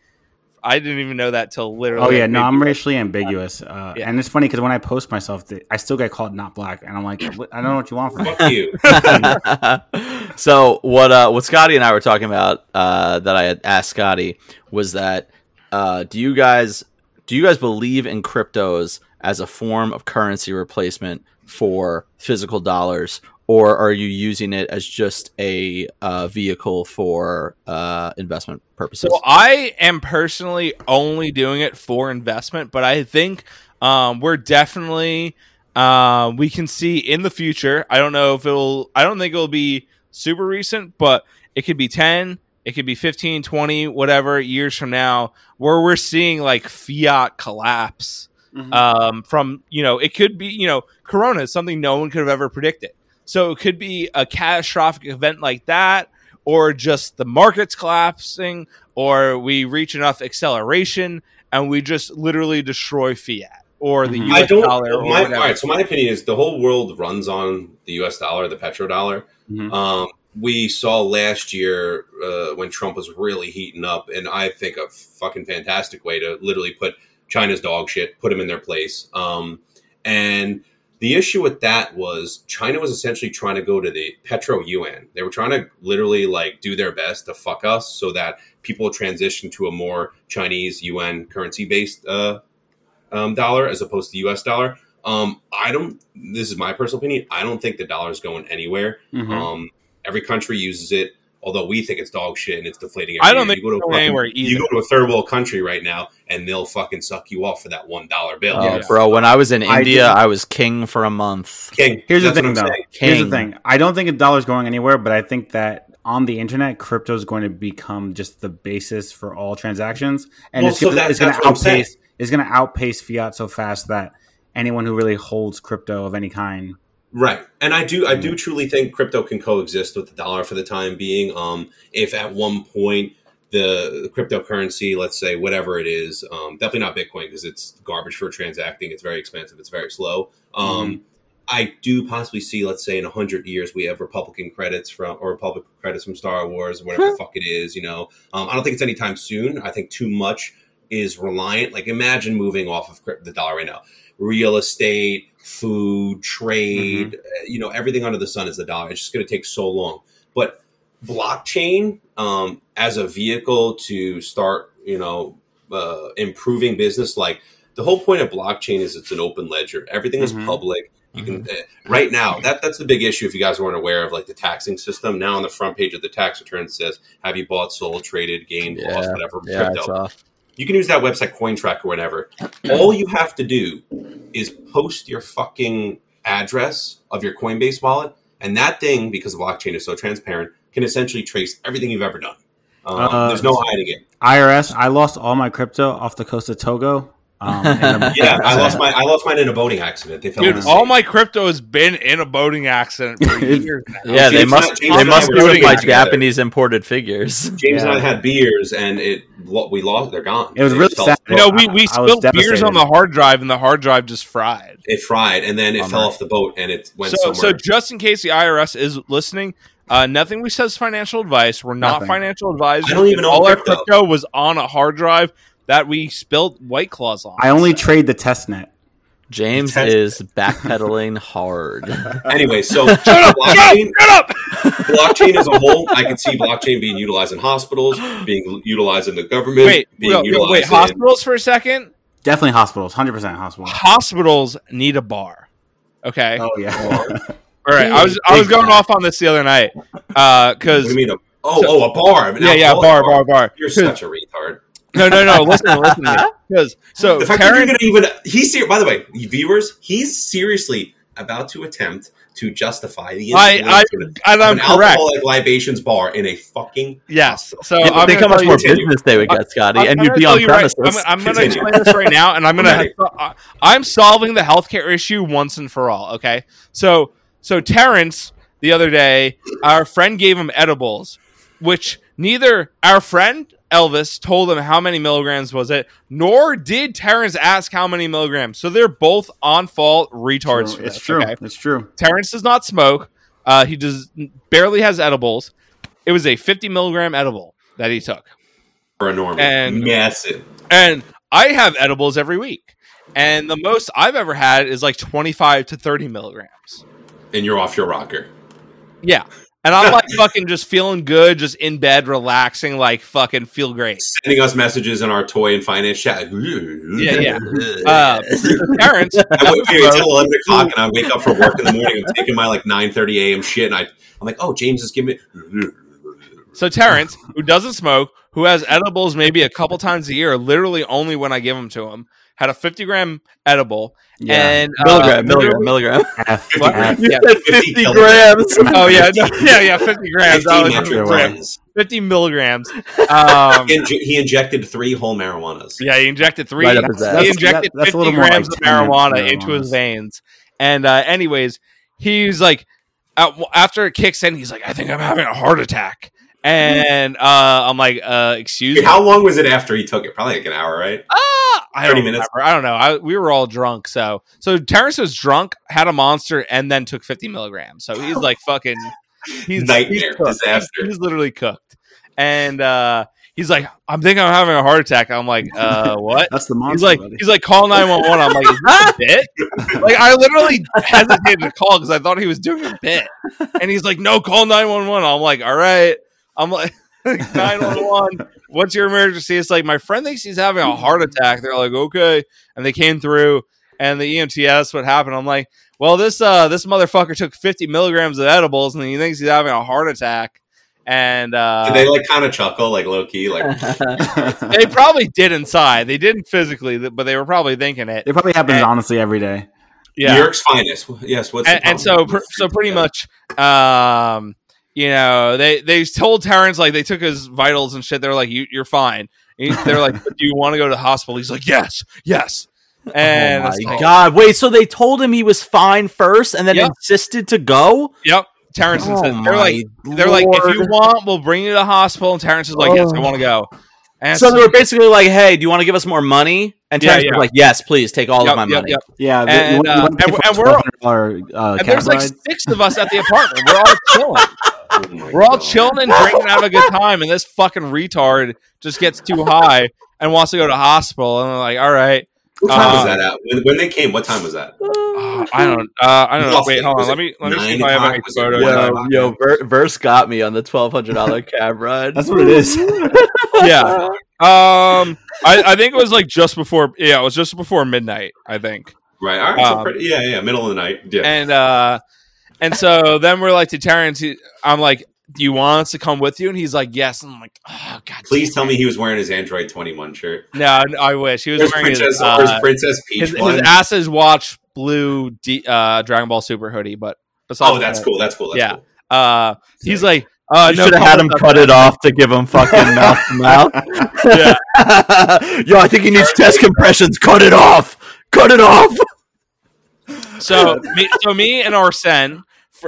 I didn't even know that till literally. Oh yeah, no, I'm racially ambiguous, uh, Yeah. and it's funny because when I post myself, I still get called not black, and I'm like, I don't know what you want from me. You. so what uh what Scotty and I were talking about uh that I had asked Scotty was that uh do you guys do you guys believe in cryptos as a form of currency replacement for physical dollars or are you using it as just a uh, vehicle for uh, investment purposes? So I am personally only doing it for investment, but I think um, we're definitely uh, we can see in the future. I don't know if it'll. I don't think it'll be super recent, but it could be ten. It could be 15, 20, whatever years from now, where we're seeing like fiat collapse Mm-hmm. um, from you know it could be you know corona is something no one could have ever predicted so it could be a catastrophic event like that or just the markets collapsing or we reach enough acceleration and we just literally destroy fiat or the Mhm. US dollar or My, all right. So my opinion is the whole world runs on the U.S. dollar, the petrodollar. Mhm. Um, we saw last year uh, when Trump was really heating up, and I think a fucking fantastic way to literally put China's dog shit, put them in their place. Um, and the issue with that was China was essentially trying to go to the petro yuan. They were trying to literally like do their best to fuck us so that people transition to a more Chinese yuan currency based uh, um, dollar as opposed to U.S. dollar. Um, I don't. This is my personal opinion. I don't think the dollar is going anywhere. Mhm. Um, every country uses it, although we think it's dog shit and it's deflating. I don't year. think you go to it's a fucking- anywhere You go to a third world country right now, and they'll fucking suck you off for that one dollar bill. Oh, Yeah. bro, when I was in I India, didn't- I was king for a month. King. Here's the thing, though. saying. Here's the thing. I don't think a dollar's going anywhere, but I think that on the internet, crypto is going to become just the basis for all transactions, and Well, it's so going that- it's going to that's what I'm saying. outpace it's going to outpace fiat so fast that anyone who really holds crypto of any kind. Right. And I do I do truly think crypto can coexist with the dollar for the time being. Um if at one point the, the cryptocurrency, let's say whatever it is, um, definitely not Bitcoin because it's garbage for transacting. It's very expensive. It's very slow. Um, Mm-hmm. I do possibly see, let's say, in hundred years, we have Republican credits from or Republican credits from Star Wars, or whatever the fuck it is. You know, um, I don't think it's anytime soon. I think too much is reliant. Like, imagine moving off of the dollar right now. Real estate, food, trade, uh, you know, everything under the sun is the dollar. It's just going to take so long. But blockchain um, as a vehicle to start, you know, uh, improving business, like the whole point of blockchain is it's an open ledger. Everything is Mhm. public. You can uh, right now that that's the big issue. If you guys weren't aware of like the taxing system, now on the front page of the tax return says, "Have you bought, sold, traded, gained, Yeah. lost, whatever Yeah, crypto?" You can use that website CoinTrack or whatever. All you have to do is post your fucking address of your Coinbase wallet, and that thing, because the blockchain is so transparent, can essentially trace everything you've ever done. Um, Uh, there's no hiding it. IRS. I lost all my crypto off the coast of Togo. Um, Yeah, I lost my I lost mine in a boating accident. They fell Dude, all sea. my crypto has been in a boating accident for years now. Yeah, they must and I- they must be with doing my. Japanese imported figures. James and I had beers, and it we lost. They're gone. It was They really sad. off the You know, we, we I was spilled beers on the hard drive, and the hard drive just fried. It fried, and then it Bummer. fell off the boat, and it went So, so just in case the IRS is listening, uh, nothing we says financial advice. We're not Nothing. financial advisors. I don't even and all our crypto. crypto was on a hard drive that we spilled White Claws on. I only trade the test net. James Test- is backpedaling hard. anyway, so Shut up! blockchain, Shut up! blockchain as a whole, I can see blockchain being utilized in hospitals, being utilized in the government, Wait, being wait, utilized wait, in hospitals for a second. Definitely hospitals. Hundred percent hospitals. Hospitals need a bar. Okay. Oh yeah. All right. I was I was going off on this the other night uh, because do you mean? A, oh, So- oh, a bar. An yeah, yeah, bar, alcoholic bar, bar. You're such a retard. No, no, no. Listen, listen. Because so The fact that you're going to even he's ser- by the way, viewers, he's seriously about to attempt to justify the I, I, installation and of I'm an correct. alcoholic libations bar in a fucking Yes. So Yeah, I'm think how much more continue. business they would get, Scotty, I'm- and I'm you'd be on you right- premises. I'm, I'm going to explain this right now, and I'm going to. Uh, I'm solving the healthcare issue once and for all. Okay, so so Terrence the other day, our friend gave him edibles, which neither our friend Elvis told him how many milligrams was it, nor did Terrence ask how many milligrams. So they're both on fault retards. for It's true. okay? It's true. Terrence does not smoke. Uh, he does barely has edibles. It was a 50 milligram edible that he took. for a normal And- massive. And I have edibles every week. And the most I've ever had is like 25 to 30 milligrams. And you're off your rocker. Yeah. And I'm like fucking just feeling good, just in bed, relaxing, like fucking feel great. Sending us messages in our toy and finance chat. Yeah, yeah. Uh, Terrence, I wait, it's 11 o'clock and I wake up for work in the morning. I'm taking my like 9:30 a.m. shit, and I I'm like, oh, James is giving me. so Terrence, who doesn't smoke, who has edibles maybe a couple times a year, literally only when I give them to him, had a 50 gram edible. Yeah. And uh, milligram, milligram, literally- milligram. F, What? Yeah. said 50 grams. Oh yeah, no, yeah, yeah, 50 grams. 50 That was grams. 50 milligrams. Um, He, inj- he injected three whole marijuanas. yeah, he injected three. Right up his he That's- injected that- 50 grams like of 10 marijuana into his veins. And uh, anyways, he's like, at, after it kicks in, he's like, I think I'm having a heart attack. And uh, I'm like, uh, excuse me. How long was it after he took it? Probably like an hour, right? Ah, I 30 don't minutes. remember. I don't know. I, we were all drunk, so so Terrence was drunk, had a monster, and then took 50 milligrams. So he's like fucking, he's Nightmare, he's disaster. He's, he's literally cooked. And uh, he's like, I'm thinking I'm having a heart attack. I'm like, uh, what? That's the monster. He's like, buddy. he's like, call nine one one. I'm like, is this a bit? Like, I literally hesitated to call because I thought he was doing a bit. And he's like, no, call nine one one. I'm like, all right. I'm like, nine one one. What's your emergency? It's like my friend thinks he's having a heart attack. They're like, okay, and they came through, and the EMTS, what happened. I'm like, well, this uh, this motherfucker took 50 milligrams of edibles, and he thinks he's having a heart attack. And uh, Did they like kind of chuckle, like low key, like they probably did inside. They didn't physically, but they were probably thinking it. it probably happens and- honestly every day. Yeah. New York's finest? Yes. What's and, and so pr- so pretty much um you know they they told terrence like they took his vitals and shit they're like you, you're fine they're like do you want to go to the hospital he's like yes yes and oh it's my like, god! Wait, so they told him he was fine first, and then Yep. insisted to go? yep terrence Oh said they're like my they're like if you want we'll bring you to the hospital and terrence is like yes i Oh. want to go and So they were basically like, "Hey, do you want to give us more money?" And Yeah, Terrence yeah. was like, "Yes, please take all yep, of my yep, money." yep. Yeah, And, you want- you uh, and we're- and we're- uh, and cab there's like six of us at the apartment we're all chilling Oh We're all God. chilling and drinking, and having a good time, and this fucking retard just gets too high and wants to go to the hospital. And they're like, "All right, What time Uh, was that at? When, when they came, what time was that? uh, I don't, uh, I don't know. Wait, hold on. Let me let me see nine if I have any Was photos. of- o'clock? Yo, yo, Ver- Verse got me on the twelve hundred dollar cab ride. That's what it is. Yeah. Um, I, I think it was like just before. Yeah, it was just before midnight. I think. Right. All right. so Um, pretty, yeah, yeah. Middle of the night. Yeah. And uh, and so then we're like to Terrence. he- I'm like, "Do you want us to come with you?" And he's like, "Yes." And I'm like, "Oh God." Please tell me he was wearing his Android 21 shirt. No, I wish he was Where's wearing his, Princess, uh, Princess Peach his, his one? asses watch blue D, uh, Dragon Ball Super hoodie, but besides Oh, that's that, cool. That's cool. That's Yeah. cool. Uh, he's like, uh, you no, should have had him us. cut it off to give him fucking mouth to mouth. Yeah. Yo, I think he needs chest compressions. Cut it off. Cut it off. So, me, so me and Arsene,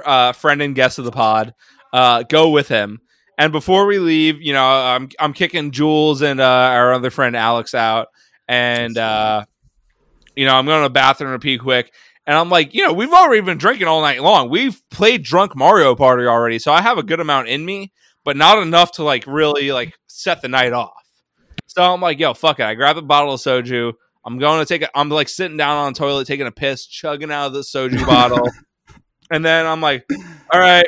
uh, friend and guest of the pod, uh, go with him, And before we leave, you know, I'm I'm kicking Jules and uh, our other friend Alex out, and uh, you know, I'm going to the bathroom to pee quick. And I'm like, you know, we've already been drinking all night long. We've played drunk Mario Party already, so I have a good amount in me, but not enough to like really like set the night off. So I'm like, yo, fuck it. I grab a bottle of soju. I'm going to take a. I'm like sitting down on the toilet, taking a piss, chugging out of the soju bottle, and then I'm like, all right.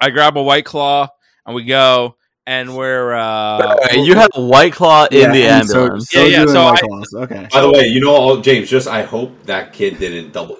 I grab a white claw and we go, and we're uh, Wait, you had a white claw in Yeah, the and so- ambulance. Yeah, soju yeah, and so White I- Claws. okay. By the way, you know, James, just I hope that kid didn't double.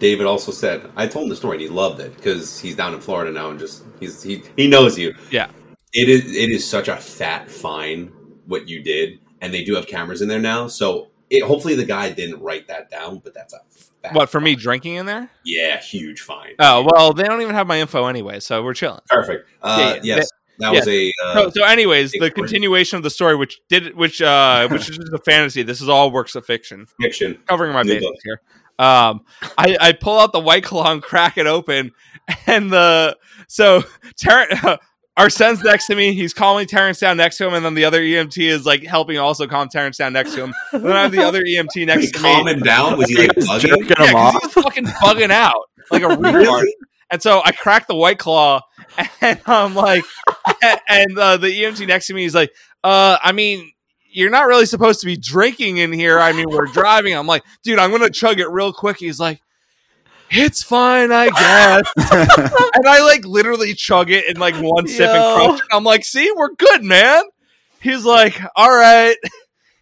David also said I told him the story and he loved it because he's down in Florida now and just he's he he knows you. Yeah. it is it is such a fat fine what you did, and they do have cameras in there now. So it, hopefully the guy didn't write that down, but that's a fat what for me drinking in there. Yeah, huge fine. Oh well, they don't even have my info anyway, so we're chilling. Perfect. Uh, Yeah, yes, that yeah. was a. Uh, So, so anyways, the continuation of the story, which did, which, uh, which is just a fantasy. This is all works of fiction. fiction. Covering my bases book. here. Um, I, I pull out the white claw and crack it open, and the so Ter- son's next to me. He's calming Terrence down next to him, and then the other EMT is like helping also calm Terrence down next to him. And then I have the other EMT next Wait, to calm me. him down. Was he like bugging? jerking Yeah, him 'cause off. he's fucking bugging out like a retard. And so I crack the white claw, and I'm like, and uh, the EMT next to me is like, uh, I mean, you're not really supposed to be drinking in here. I mean, we're driving. I'm like, dude, I'm gonna chug it real quick. He's like, it's fine, I guess. and I like literally chug it in like one sip and Yo. crunch. I'm like, see, we're good, man. He's like, all right.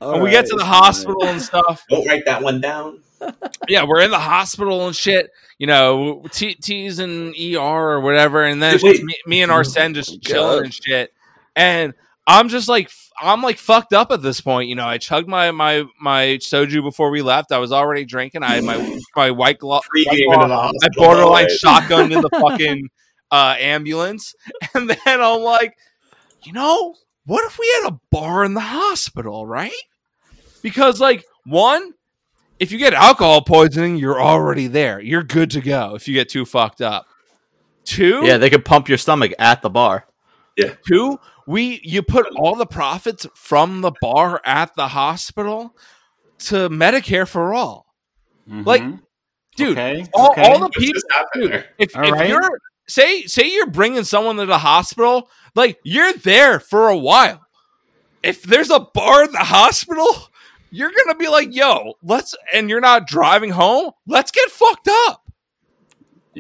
and we get to the hospital and stuff Don't write that one down. yeah, we're in the hospital and shit. You know, T- T's and ER or whatever, and then me, me and Arsene just God. chilling and shit. And I'm just like, I'm like fucked up at this point. You know, I chugged my my my soju before we left. I was already drinking. I had my my white glove. Pre-game White into the Claw. I borderline boys. shotgunned in the fucking uh, ambulance, and then I'm like, you know, what if we had a bar in the hospital, right? Because like one, if you get alcohol poisoning, you're already there. You're good to go if you get too fucked up. Two, Yeah, they could pump your stomach at the bar. Yeah, two, we you put all the profits from the bar at the hospital to Medicare for all. Like, Mhm. Dude, okay, all, okay. all the people dude, there? if, All if right. you're say say you're bringing someone to the hospital, like you're there for a while. If there's a bar in the hospital, you're gonna be like, "Yo, let's," and you're not driving home. Let's get fucked up.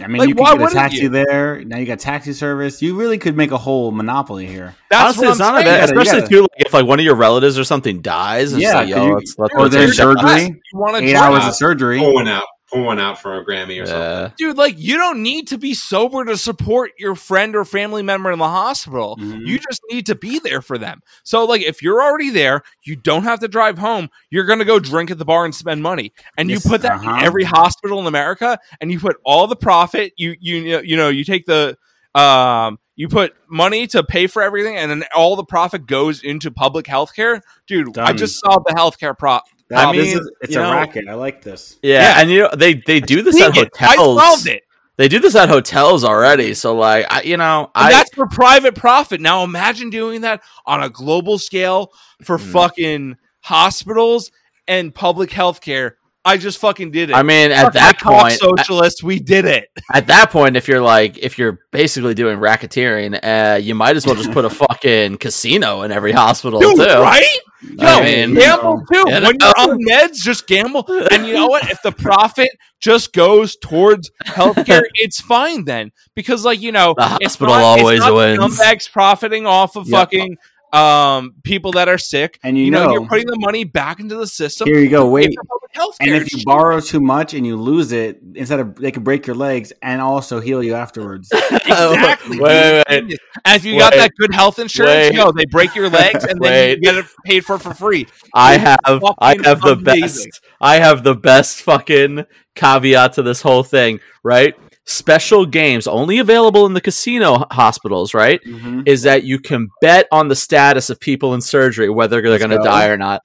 I mean, like, you why could get a taxi you? there. Now you got taxi service. You really could make a whole monopoly here. That's Honestly, what I'm not a saying. bad, You gotta- especially too like if like one of your relatives or something dies. And Yeah, yeah, like, 'cause yo, you- let's, let's Or Or there's surgery. You want to Eight hours of surgery. Pour one out. Pour one out for a Grammy or something. Dude. Like you don't need to be sober to support your friend or family member in the hospital. Mhm. You just need to be there for them. So, like, if you're already there, you don't have to drive home. You're going to go drink at the bar and spend money, and Yes, you put that uh-huh. in every hospital in America, and you put all the profit. You you you know you take the um you put money to pay for everything, and then all the profit goes into public health care. Dude, I just solved the healthcare prop. That- I mean, is- it's a know- racket. I like this. Yeah, Yeah. and you know they they do this at Dang it, I hotels. solved it. They do this at hotels already. So like, I, you know, And I that's for private profit. Now imagine doing that on a global scale for Mhm. fucking hospitals and public health care. I just fucking did it. I mean, at Fuck that point, socialists, we did it. at that point, if you're like, if you're basically doing racketeering, uh, you might as well just put a fucking casino in every hospital Dude, too. right? Yo, I mean, gamble too. When you're on meds, just gamble. And you know what? If the profit just goes towards healthcare, it's fine then. Because, like, you know, The hospital not- always wins. Scumbags profiting off of Yeah. fucking um people that are sick. And you You know, know- you're putting the money back into the system. Here you go. Wait. for public health And if you shit. borrow too much and you lose it, instead of they could break your legs and also heal you afterwards. Exactly. wait, wait, wait. And if you got that good health insurance, Wait. yo, they break your legs and then you get it paid for for free. I It's have I fucking have the amazing. best I have the best fucking caveat to this whole thing, right? Special games only available in the casino hospitals, right? Mhm. Is that you can bet on the status of people in surgery whether they're going to die or not.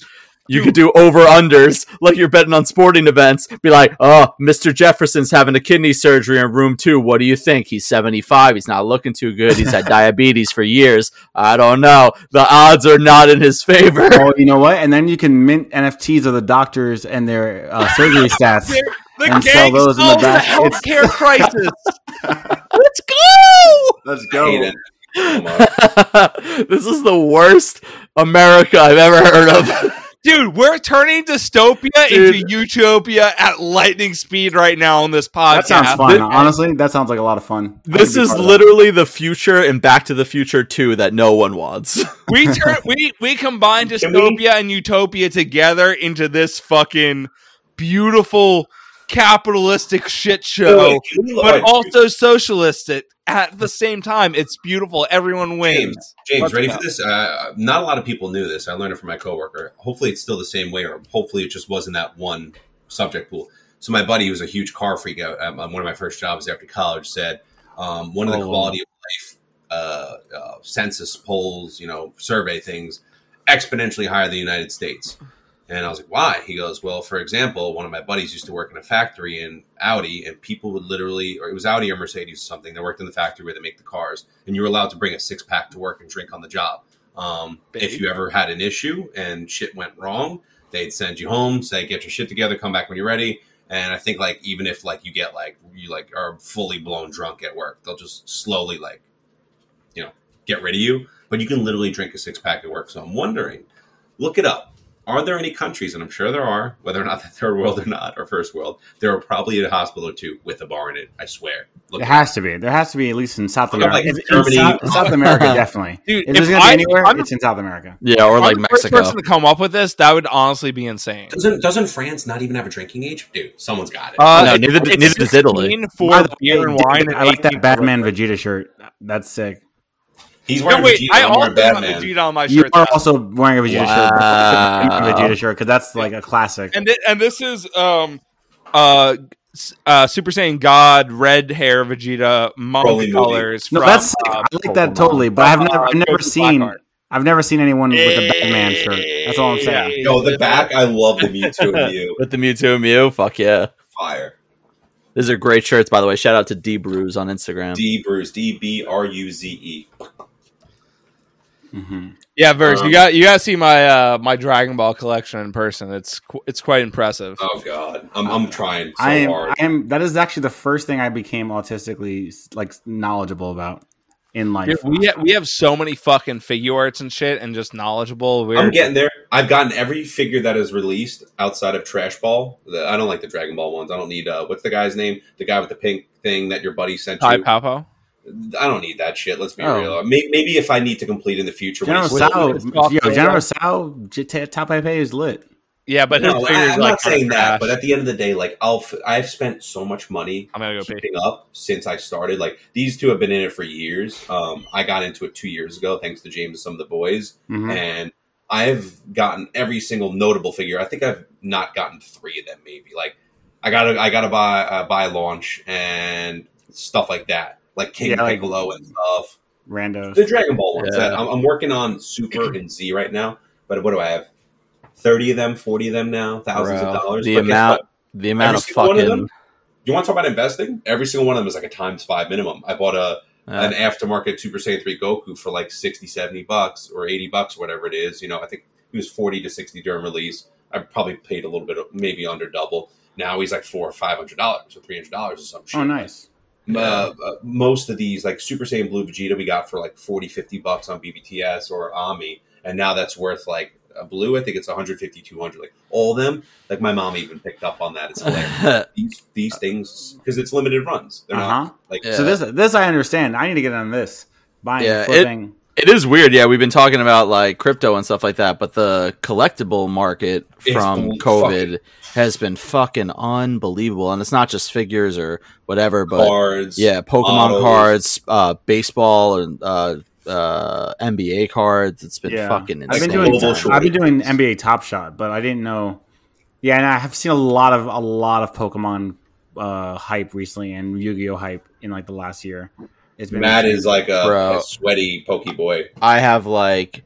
You could do over unders like you're betting on sporting events. Be like, oh, Mr. Jefferson's having a kidney surgery in room two. What do you think? He's 75. He's not looking too good. He's had diabetes for years. I don't know. The odds are not in his favor. Oh, you know what? And then you can mint NFTs of the doctors and their uh, surgery stats. The And sell gang those in the solves the healthcare crisis. Let's go! Let's I hate it. so much. this is the worst America I've ever heard of. Dude, we're turning dystopia Dude. into utopia at lightning speed right now on this podcast. That sounds fun. This- Honestly, that sounds like a lot of fun. This is part of that. literally the future in Back to the Future 2 that no one wants. We turn we we combine Can we- dystopia and utopia together into this fucking beautiful capitalistic shit show, Wait, but alright, also socialistic at the same time. It's beautiful. Everyone wins. James, James, ready go. for this? Uh, not a lot of people knew this. I learned it from my coworker. Hopefully, it's still the same way, or hopefully, it just wasn't that one subject pool. So, my buddy, who was a huge car freak out at one of my first jobs after college, said um, one of the Oh, quality of life uh, uh, census polls, you know, survey things, exponentially higher than the United States. And I was like, why? He goes, well, for example, one of my buddies used to work in a factory in Audi, and people would literally, or it was Audi or Mercedes or something, they worked in the factory where they make the cars, and you were allowed to bring a six pack to work and drink on the job. Um, if you ever had an issue and shit went wrong, they'd send you home, say, get your shit together, come back when you're ready. And I think like even if like you get like you like are fully blown drunk at work, they'll just slowly like, you know, get rid of you. But you can literally drink a six pack at work. So I'm wondering, look it up. Are there any countries, and I'm sure there are, whether or not they're third world or not, or first world, there are probably a hospital or two with a bar in it. I swear. Look It it has to be. There has to be at least in South Look America. like, It's in Germany. South, South America, definitely. Dude, if there's gonna be I- anywhere, I'm- it's in South America. yeah, or like I'm the first person to come up with this, that would honestly be insane. Doesn't doesn't France not even have a drinking age? Dude, someone's got it. Uh, No, it's- neither- it's neither does Italy. 16 for the beer and wine. I like that Batman Vegeta shirt. That's sick. He's No, wearing wait, Vegeta. I I'm also wearing have Batman. Vegeta on my shirt. You are though. also wearing a Vegeta shirt. Wow. a Vegeta shirt because that's like a classic. and thi- and this is um uh uh Super Saiyan God red hair Vegeta monk Broly colors. No, from, that's sick. uh, I like that totally, but I've never, uh, I've never seen, Blackheart. I've never seen anyone with a Batman shirt. That's all I'm saying. Yo, the back, I love the Mewtwo and Mew. With the Mewtwo and Mew, fuck yeah. Fire. These are great shirts, by the way. Shout out to D Bruze on Instagram. D Bruze. D B R U Z E. Mhm. Yeah, Verge, Um, you got you got to see my uh my Dragon Ball collection in person. It's qu- it's quite impressive. Oh God, I'm I'm trying so I am, hard. I am. That is actually the first thing I became autistically like knowledgeable about in life. Dude, we ha- we have so many fucking figure arts and shit, and just knowledgeable. We're I'm getting there. I've gotten every figure that is released outside of Trash Ball. The- I don't like the Dragon Ball ones. I don't need uh, what's the guy's name? The guy with the pink thing that your buddy sent Ty you. Popo. I don't need that shit. Let's be Oh. real. May- Maybe if I need to complete in the future. General Sao, yo, General Sao, J- T- Tao Pai Pai is lit. Yeah, but No, figures I, am like not saying kinda that, but at the end of the day, like I'll, f- I've spent so much money I'm gonna go pee. keeping up since I started. Like these two have been in it for years. Um, I got into it two years ago, thanks to James and some of the boys, Mhm. and I've gotten every single notable figure. I think I've not gotten three of them, maybe. Like I gotta, I gotta buy, uh, buy launch and stuff like that, like King Yeah, like- Piccolo and stuff. Randos. The Dragon Ball ones. Yeah. I'm, I'm working on Super and Z right now, but what do I have? Thirty of them, forty of them now, thousands Bro, of dollars. the But amount- The amount of single one of fucking. them? You want to talk about investing? Every single one of them is like a times five minimum. I bought a an aftermarket Super Saiyan 3 Goku for like 60, 70 bucks or 80 bucks, whatever it is. You know, I think he was 40 to 60 during release. I probably paid a little bit, of, maybe under double. Now he's like four or five hundred dollars or three hundred dollars or some oh, shit. Oh, nice. Uh, uh, most of these, like Super Saiyan Blue Vegeta, we got for like 40, 50 bucks on BBTS or Ami, and now that's worth like a blue. I think it's 150, 200. Like all of them, like my mom even picked up on that. It's hilarious. these these things because it's limited runs. They're Uh huh. not like Yeah. So this, this I understand. I need to get on this. Buying, Yeah, flipping. It is weird, yeah. We've been talking about like crypto and stuff like that, but the collectible market It's from fucking- COVID has been fucking unbelievable, and it's not just figures or whatever, but cards. yeah, Pokemon autos. cards, uh, baseball, and uh, uh, NBA cards. It's been Yeah. fucking I've insane. been doing. I've been doing NBA Top Shot, but I didn't know. Yeah, and I have seen a lot of a lot of Pokemon uh, hype recently and Yu Gi Oh hype in like the last year. It's been Matt is like a, a sweaty pokey boy. I have like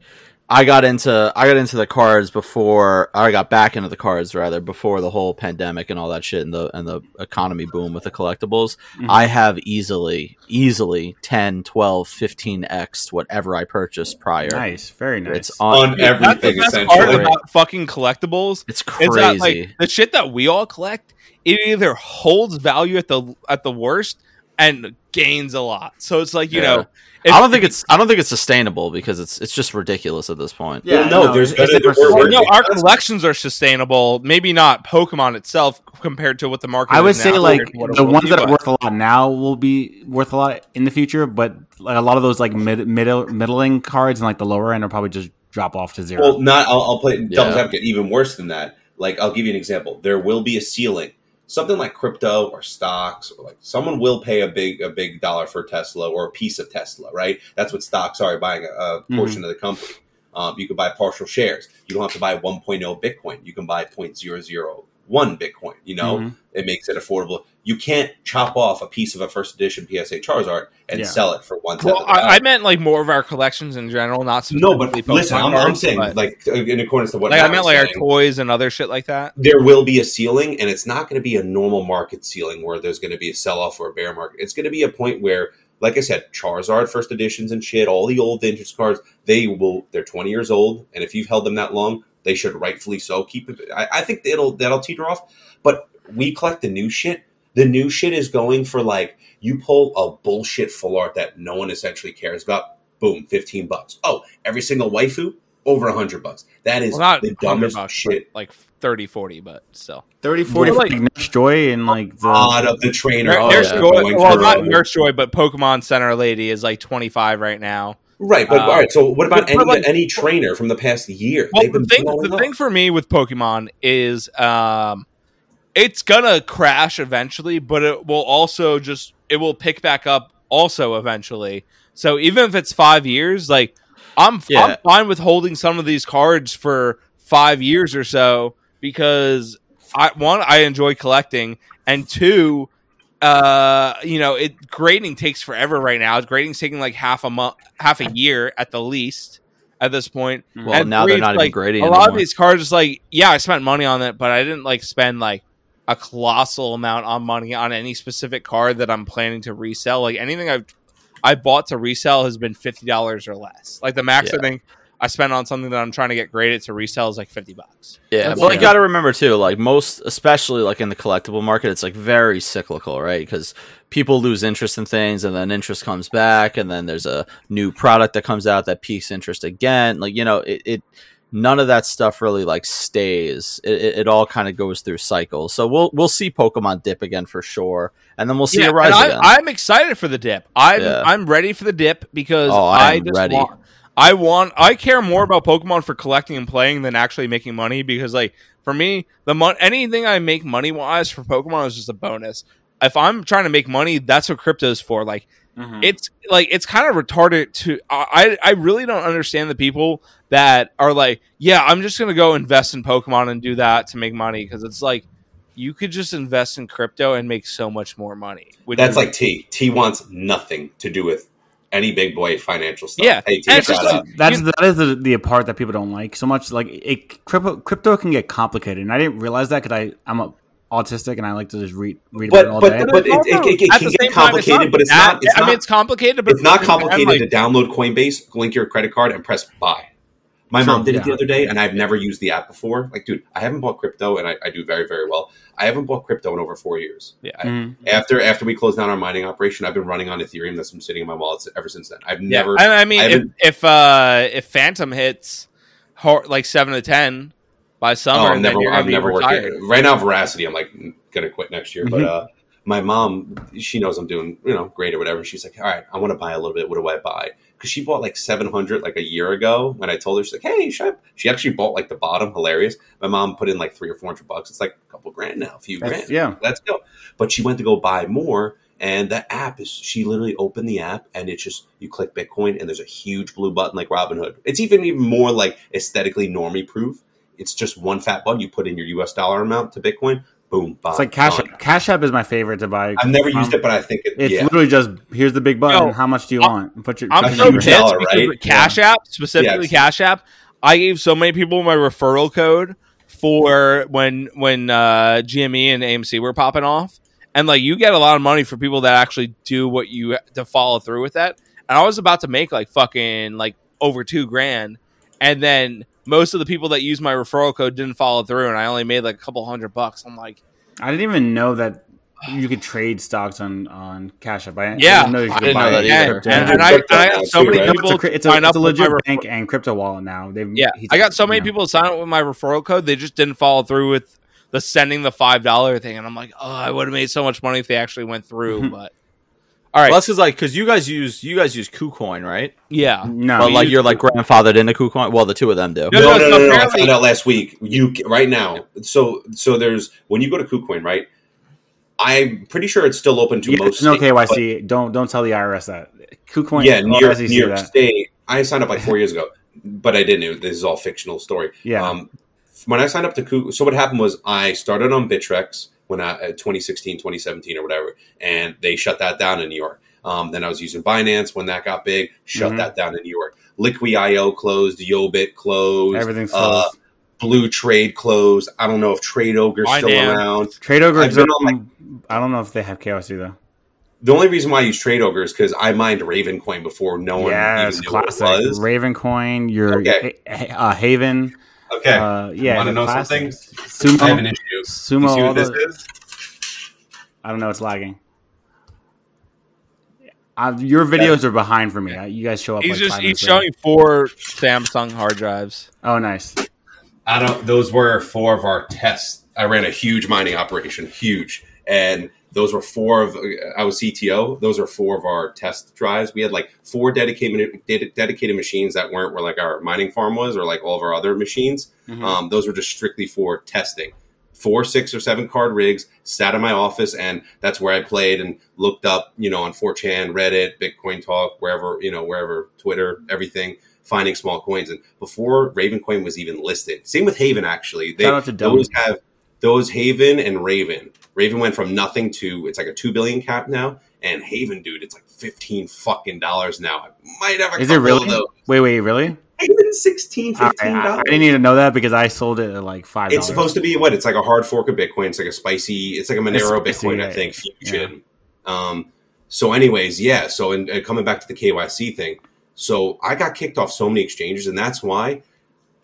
I got into I got into the cards before I got back into the cards rather before the whole pandemic and all that shit and the and the economy boom with the collectibles. Mhm. I have easily easily 10, 12, 15 x whatever I purchased prior. Nice, very nice. It's on On Dude, that's the everything, best essentially. part about fucking collectibles. it's Is that like crazy. the shit that we all collect? It either holds value at the at the worst and gains a lot. So it's like you Yeah. know, if- I don't think it's I don't think it's sustainable because it's it's just ridiculous at this point. Yeah, no, no, there's it's- better it's than Well, no, our collections are sustainable. Maybe not Pokemon itself compared to what the market. I would is say now like compared to what it the ones that are worth a lot now will be worth a lot in the future, but like a lot of those like mid middle middling cards and like the lower end are probably just drop off to zero. Well, not. I'll, I'll play devil's Yeah. advocate. Even worse than that. Like, I'll give you an example. There will be a ceiling. Something like crypto or stocks, or like someone will pay a big a big dollar for Tesla or a piece of Tesla, right? That's what stocks are. Buying a, a Mm-hmm. portion of the company. Um, you can buy partial shares. You don't have to buy 1.0 Bitcoin. You can buy 0.001 Bitcoin. You know, Mhm. it makes it affordable. You can't chop off a piece of a first edition PSA Charizard and Yeah. sell it for one. Well, of the value. I, I meant like more of our collections in general, not no, but listen, I'm, I'm saying but- like in accordance to what like I Matt meant was like our toys and other shit like that. there will be a ceiling, and it's not going to be a normal market ceiling where there's going to be a sell off or a bear market. It's going to be a point where, like I said, Charizard first editions and shit, all the old vintage cards, they will they're 20 years old, and if you've held them that long, they should rightfully so keep it. I, I think it'll that'll teeter off, but we collect the new shit. The new shit is going for like you pull a bullshit full art that no one essentially cares about. Boom, 15 bucks. Oh, every single waifu over 100 bucks. That is Well, not the dumbest bucks, shit. like 30, 40, but still. 30, 40 Well, for like- like Nurse Joy and like the odd of the trainer. Nur- oh, Nurse yeah. Joy, well, not Nurse Joy, but Pokemon Center Lady is like 25 right now. Right, but Uh, all right. So, what about any like- any trainer from the past year? Well, the thing, the thing for me with Pokemon is um, it's gonna crash eventually, but it will also just it will pick back up also eventually. So even if it's five years, like I'm Yeah. I'm fine with holding some of these cards for five years or so because I one I enjoy collecting, and two, uh, you know, it grading takes forever right now. Grading's taking like half a month, half a year at the least at this point. Well, And now they're not like, even grading A lot of these cards is like, yeah, I spent money on it, but I didn't like spend like a colossal amount on money on any specific card that I'm planning to resell. Like anything I've I bought to resell has been fifty dollars or less. Like the max I think I spent on something that I'm trying to get graded to resell is like fifty bucks. Yeah, That's well, you got to remember too, like most, especially like in the collectible market, it's like very cyclical, right? Because people lose interest in things, and then interest comes back, and then there's a new product that comes out that piques interest again. Like you know, it, it none of that stuff really like stays. It, it, it all kind of goes through cycles. So we'll we'll see Pokemon dip again for sure, and then we'll see Yeah, it rise and again. I, I'm excited for the dip. I'm Yeah. I'm ready for the dip because Oh, I I, am just ready. want I want I care more about Pokemon for collecting and playing than actually making money because like for me the mon- anything I make money wise for Pokemon is just a bonus. If I'm trying to make money, that's what crypto's for. Like Mhm. it's like it's kind of retarded to I I really don't understand the people that are like, yeah, I'm just gonna go invest in Pokemon and do that to make money because it's like you could just invest in crypto and make so much more money. That's like T. T wants nothing to do with any big boy financial stuff. Yeah, Hey, T, and just- out. That's You- that is the, the part that people don't like so much. Like it, crypto, crypto can get complicated, and I didn't realize that because I I'm a, autistic and I like to just read read about it all But day. but but it, it, it, it can get same time, complicated, but it's not. It's I not. mean, it's complicated, but it's not at the same time, complicated like, to download Coinbase, link your credit card, and press buy. My True, mom did it the other day, and I've never used the app before. Like, dude, I haven't bought crypto, and I, I do very, very well. I haven't bought crypto in over four years. Yeah. I- Mhm. after after we closed down our mining operation, I've been running on Ethereum that's been sitting in my wallet ever since then. I've Yeah, never. and I mean, I if if uh if Fantom hits hor- like seven to ten by Oh, summer, I'm never. I'm never working right now. Veracity, I'm like gonna quit next year. But Mhm. uh, my mom, she knows I'm doing you know great or whatever. She's like, all right, I want to buy a little bit. What do I buy? Because she bought like 700 like a year ago. When I told her, she's like, hey, should I? she actually bought like the bottom. Hilarious. My mom put in like three or four hundred bucks. It's like a couple grand now, a few That's- grand. yeah. let's go. But she went to go buy more. And the app is, she literally opened the app and it's just, you click Bitcoin and there's a huge blue button like Robinhood. It's even, even more like aesthetically normie proof. It's just one fat button. You put in your US dollar amount to Bitcoin, boom. Bop, It's like Cash. App. Cash App is my favorite to buy. I've never from. used it, but I think it. It's yeah, literally just here's the big button. Yo, How much do you I'm- want? Put your. I'm put a so your pissed dollar, because right? Cash App, specifically Yes. Cash App, I gave so many people my referral code for when when uh, GME and AMC were popping off, and like you get a lot of money for people that actually do what you to follow through with that. And I was about to make like fucking like over two grand, and then most of the people that used my referral code didn't follow through, and I only made like a couple hundred bucks. I'm like, I didn't even know that you could trade stocks on on Cash App. I, Yeah. I didn't know you I could didn't buy know that yeah, either. and, Yeah. and I, and I got so many right? People it's a, cri- it's a, it's a with my legit refer- bank and crypto wallet now. They've Yeah, I got so many yeah. people sign up with my referral code. They just didn't follow through with the sending the five dollar thing, and I'm like, oh, I would have made so much money if they actually went through. but all right, Well, that's because like because you guys use you guys use KuCoin, right? yeah, No, but like you're like grandfathered into KuCoin. Well, the two of them do. No, No, no, no, no, no, I found out last week. You right now. So, so there's when you go to KuCoin, right? I'm pretty sure it's still open to yeah, most. no states, but- KYC. Don't don't tell the IRS that. KuCoin. yeah, New York, New York. State. I signed up like four years ago, but I didn't. This is all fictional story. Yeah. Um, when I signed up to Ku, so what happened was I started on Bittrex when I uh, 2016, 2017 or whatever, and they shut that down in New York. Um, then I was using Binance when that got big, shut Mhm. that down in New York. Liqui.io closed, Yobit closed, Everything's uh, closed. Bleutrade closed. I don't know if Trade Ogre's still Binance. around. Trade Ogre. I've been on, I don't know if they have KYC though. The only reason why I use Trade Ogre is because I mined Ravencoin before no one yes, even knew what classic. it was. Ravencoin. Your Okay. Ha- uh, Haven. Okay, Uh, yeah, wanna know classics. something? I have an Sumo. You Sumo. see what this the- is? I don't know. It's lagging. Uh, your videos are behind for me. You guys show up. he's like just he's showing late. four Samsung hard drives. Oh, nice. I don't. Those were four of our tests. I ran a huge mining operation, huge, and those were four of. I was CTO. Those are four of our test drives. We had like four dedicated dedicated machines that weren't where like our mining farm was, or like all of our other machines. Mhm. Um, those were just strictly for testing. Four, six, or seven card rigs sat in my office, and that's where I played and looked up, you know, on 4chan, Reddit, Bitcoin Talk, wherever, you know, wherever, Twitter, everything, finding small coins. And before Ravencoin was even listed, same with Haven, actually. They, Shout out to Dylan. those have those Haven and Raven. Raven went from nothing to it's like a two billion cap now, and Haven, dude, it's like fifteen fucking dollars now. I might have a Is it really? Wait, wait, really? Haven 16 All right, 15 I, I didn't even know that because I sold it at like five. It's supposed to be what? It's like a hard fork of Bitcoin. It's like a spicy. It's like a Monero spicy, Bitcoin, yeah, I think, fusion. Um, so, anyways, yeah. So, and, and coming back to the KYC thing, so I got kicked off so many exchanges, and that's why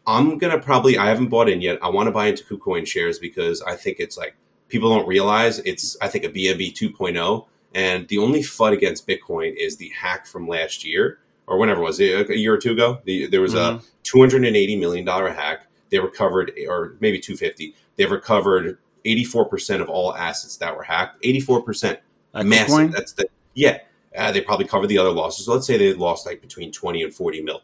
I'm gonna probably. I haven't bought in yet. I want to buy into KuCoin shares because I think it's like people don't realize it's. I think a BNB 2.0, and the only FUD against Bitcoin is the hack from last year or whenever it was it a year or two ago. The, there was a 280 million dollar hack. They recovered, or maybe 250. They recovered 84 percent of all assets that were hacked. 84 percent, massive. Bitcoin? That's the yeah. Uh, they probably covered the other losses. So let's say they lost like between 20 and 40 mil.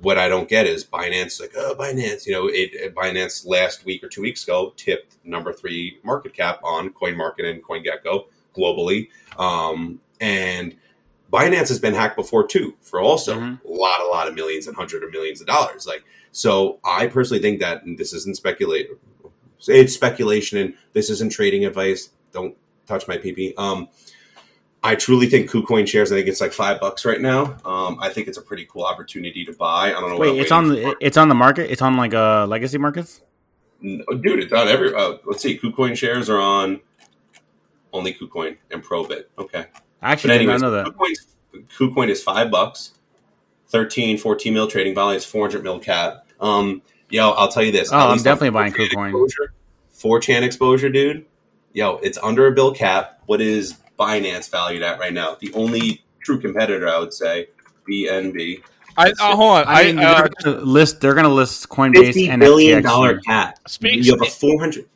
What I don't get is Binance, like oh Binance, you know, it, it- Binance last week or two weeks ago tipped number three market cap on CoinMarket and CoinGecko globally, um, and Binance has been hacked before too, for also Mhm. a lot, a lot of millions and hundred of millions of dollars. Like, so I personally think that this isn't speculate. It's speculation, and this isn't trading advice. Don't touch my PP. Um, I truly think KuCoin shares. I think it's like five bucks right now. Um, I think it's a pretty cool opportunity to buy. I don't know. Wait, it's on the it's on the market. It's on like uh legacy markets. No, dude. It's on every. Uh, let's see. KuCoin shares are on only KuCoin and Probit. Okay. I actually anyways, know that. KuCoin, KuCoin is five bucks, 13, 14 mil trading value is 400 mil cap. Um, yo, I'll tell you this. Oh, I'm definitely buying KuCoin. 4chan exposure, dude. Yo, it's under a bill cap. What is Binance valued at right now? The only true competitor, I would say, BNB. I uh, hold on. I mean, uh, they're gonna list. They're gonna list Coinbase Fifty and billion FTX dollar soon. cap. Speak- you have a 400.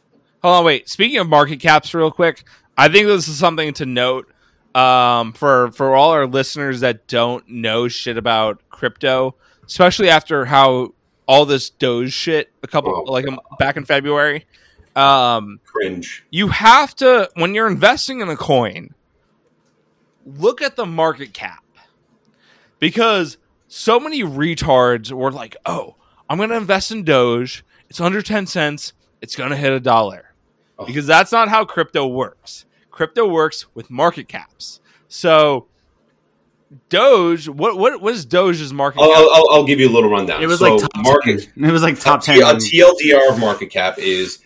Hold on, wait. Speaking of market caps, real quick, I think this is something to note um, for for all our listeners that don't know shit about crypto, especially after how all this Doge shit a couple Oh, like um, back in February. Um, Cringe. you have to when you're investing in a coin, look at the market cap because so many retards were like, "Oh, I'm going to invest in Doge. It's under ten cents. It's going to hit a dollar." Oh. because that's not how crypto works. Crypto works with market caps. So Doge, what what what is Doge's market I'll, cap? I'll, I'll- I'll give you a little rundown. It was so like top market 10. It was like top a ten. A TLDR of market cap is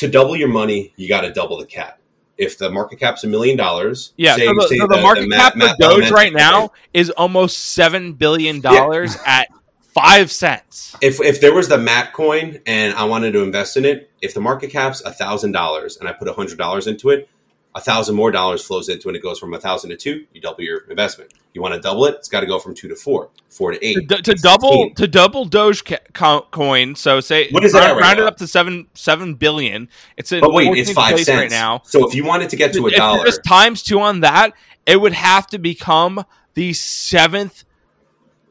to double your money, you got to double the cap. If the market cap's a million dollars, Yeah, say- so the, so the the market ma- cap for Doge right now is almost seven billion dollars at five cents. if if there was the Mat coin and I wanted to invest in it, if the market cap's a thousand dollars and I put a hundred dollars into it, a thousand more dollars flows into and It goes from a thousand to two. You double your investment. You want to double it? It's got to go from two to four, four to To, eight. d- to double to double Doge ca- coin, so say What is round, at right round it up to seven seven billion. It's in But wait, it's five cents right now. So if you wanted to get to a dollar, just times two on that, it would have to become the seventh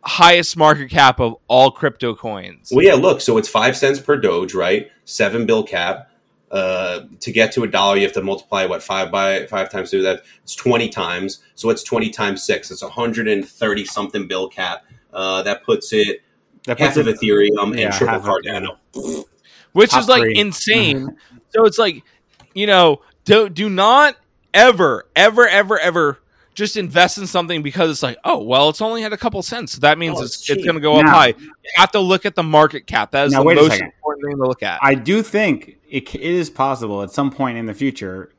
highest market cap of all crypto coins. Well, yeah, look, so it's five cents per Doge, right? Seven bill cap. Uh, to get to a dollar, you have to multiply what five by five times two. That it's twenty times. So it's twenty times six. It's a hundred and thirty something bill cap. Uh, that puts it That half puts of Ethereum yeah, and triple half of- Cardano. which Top is like three. insane. so it's like, you know, do do not ever, ever, ever, ever just invest in something because it's like, oh, well, it's only had a couple cents. So that means Oh, it's, it's it's going to go up high. You have to look at the market cap. That is Now, the most important thing to look at. I do think it, it is possible at some point in the future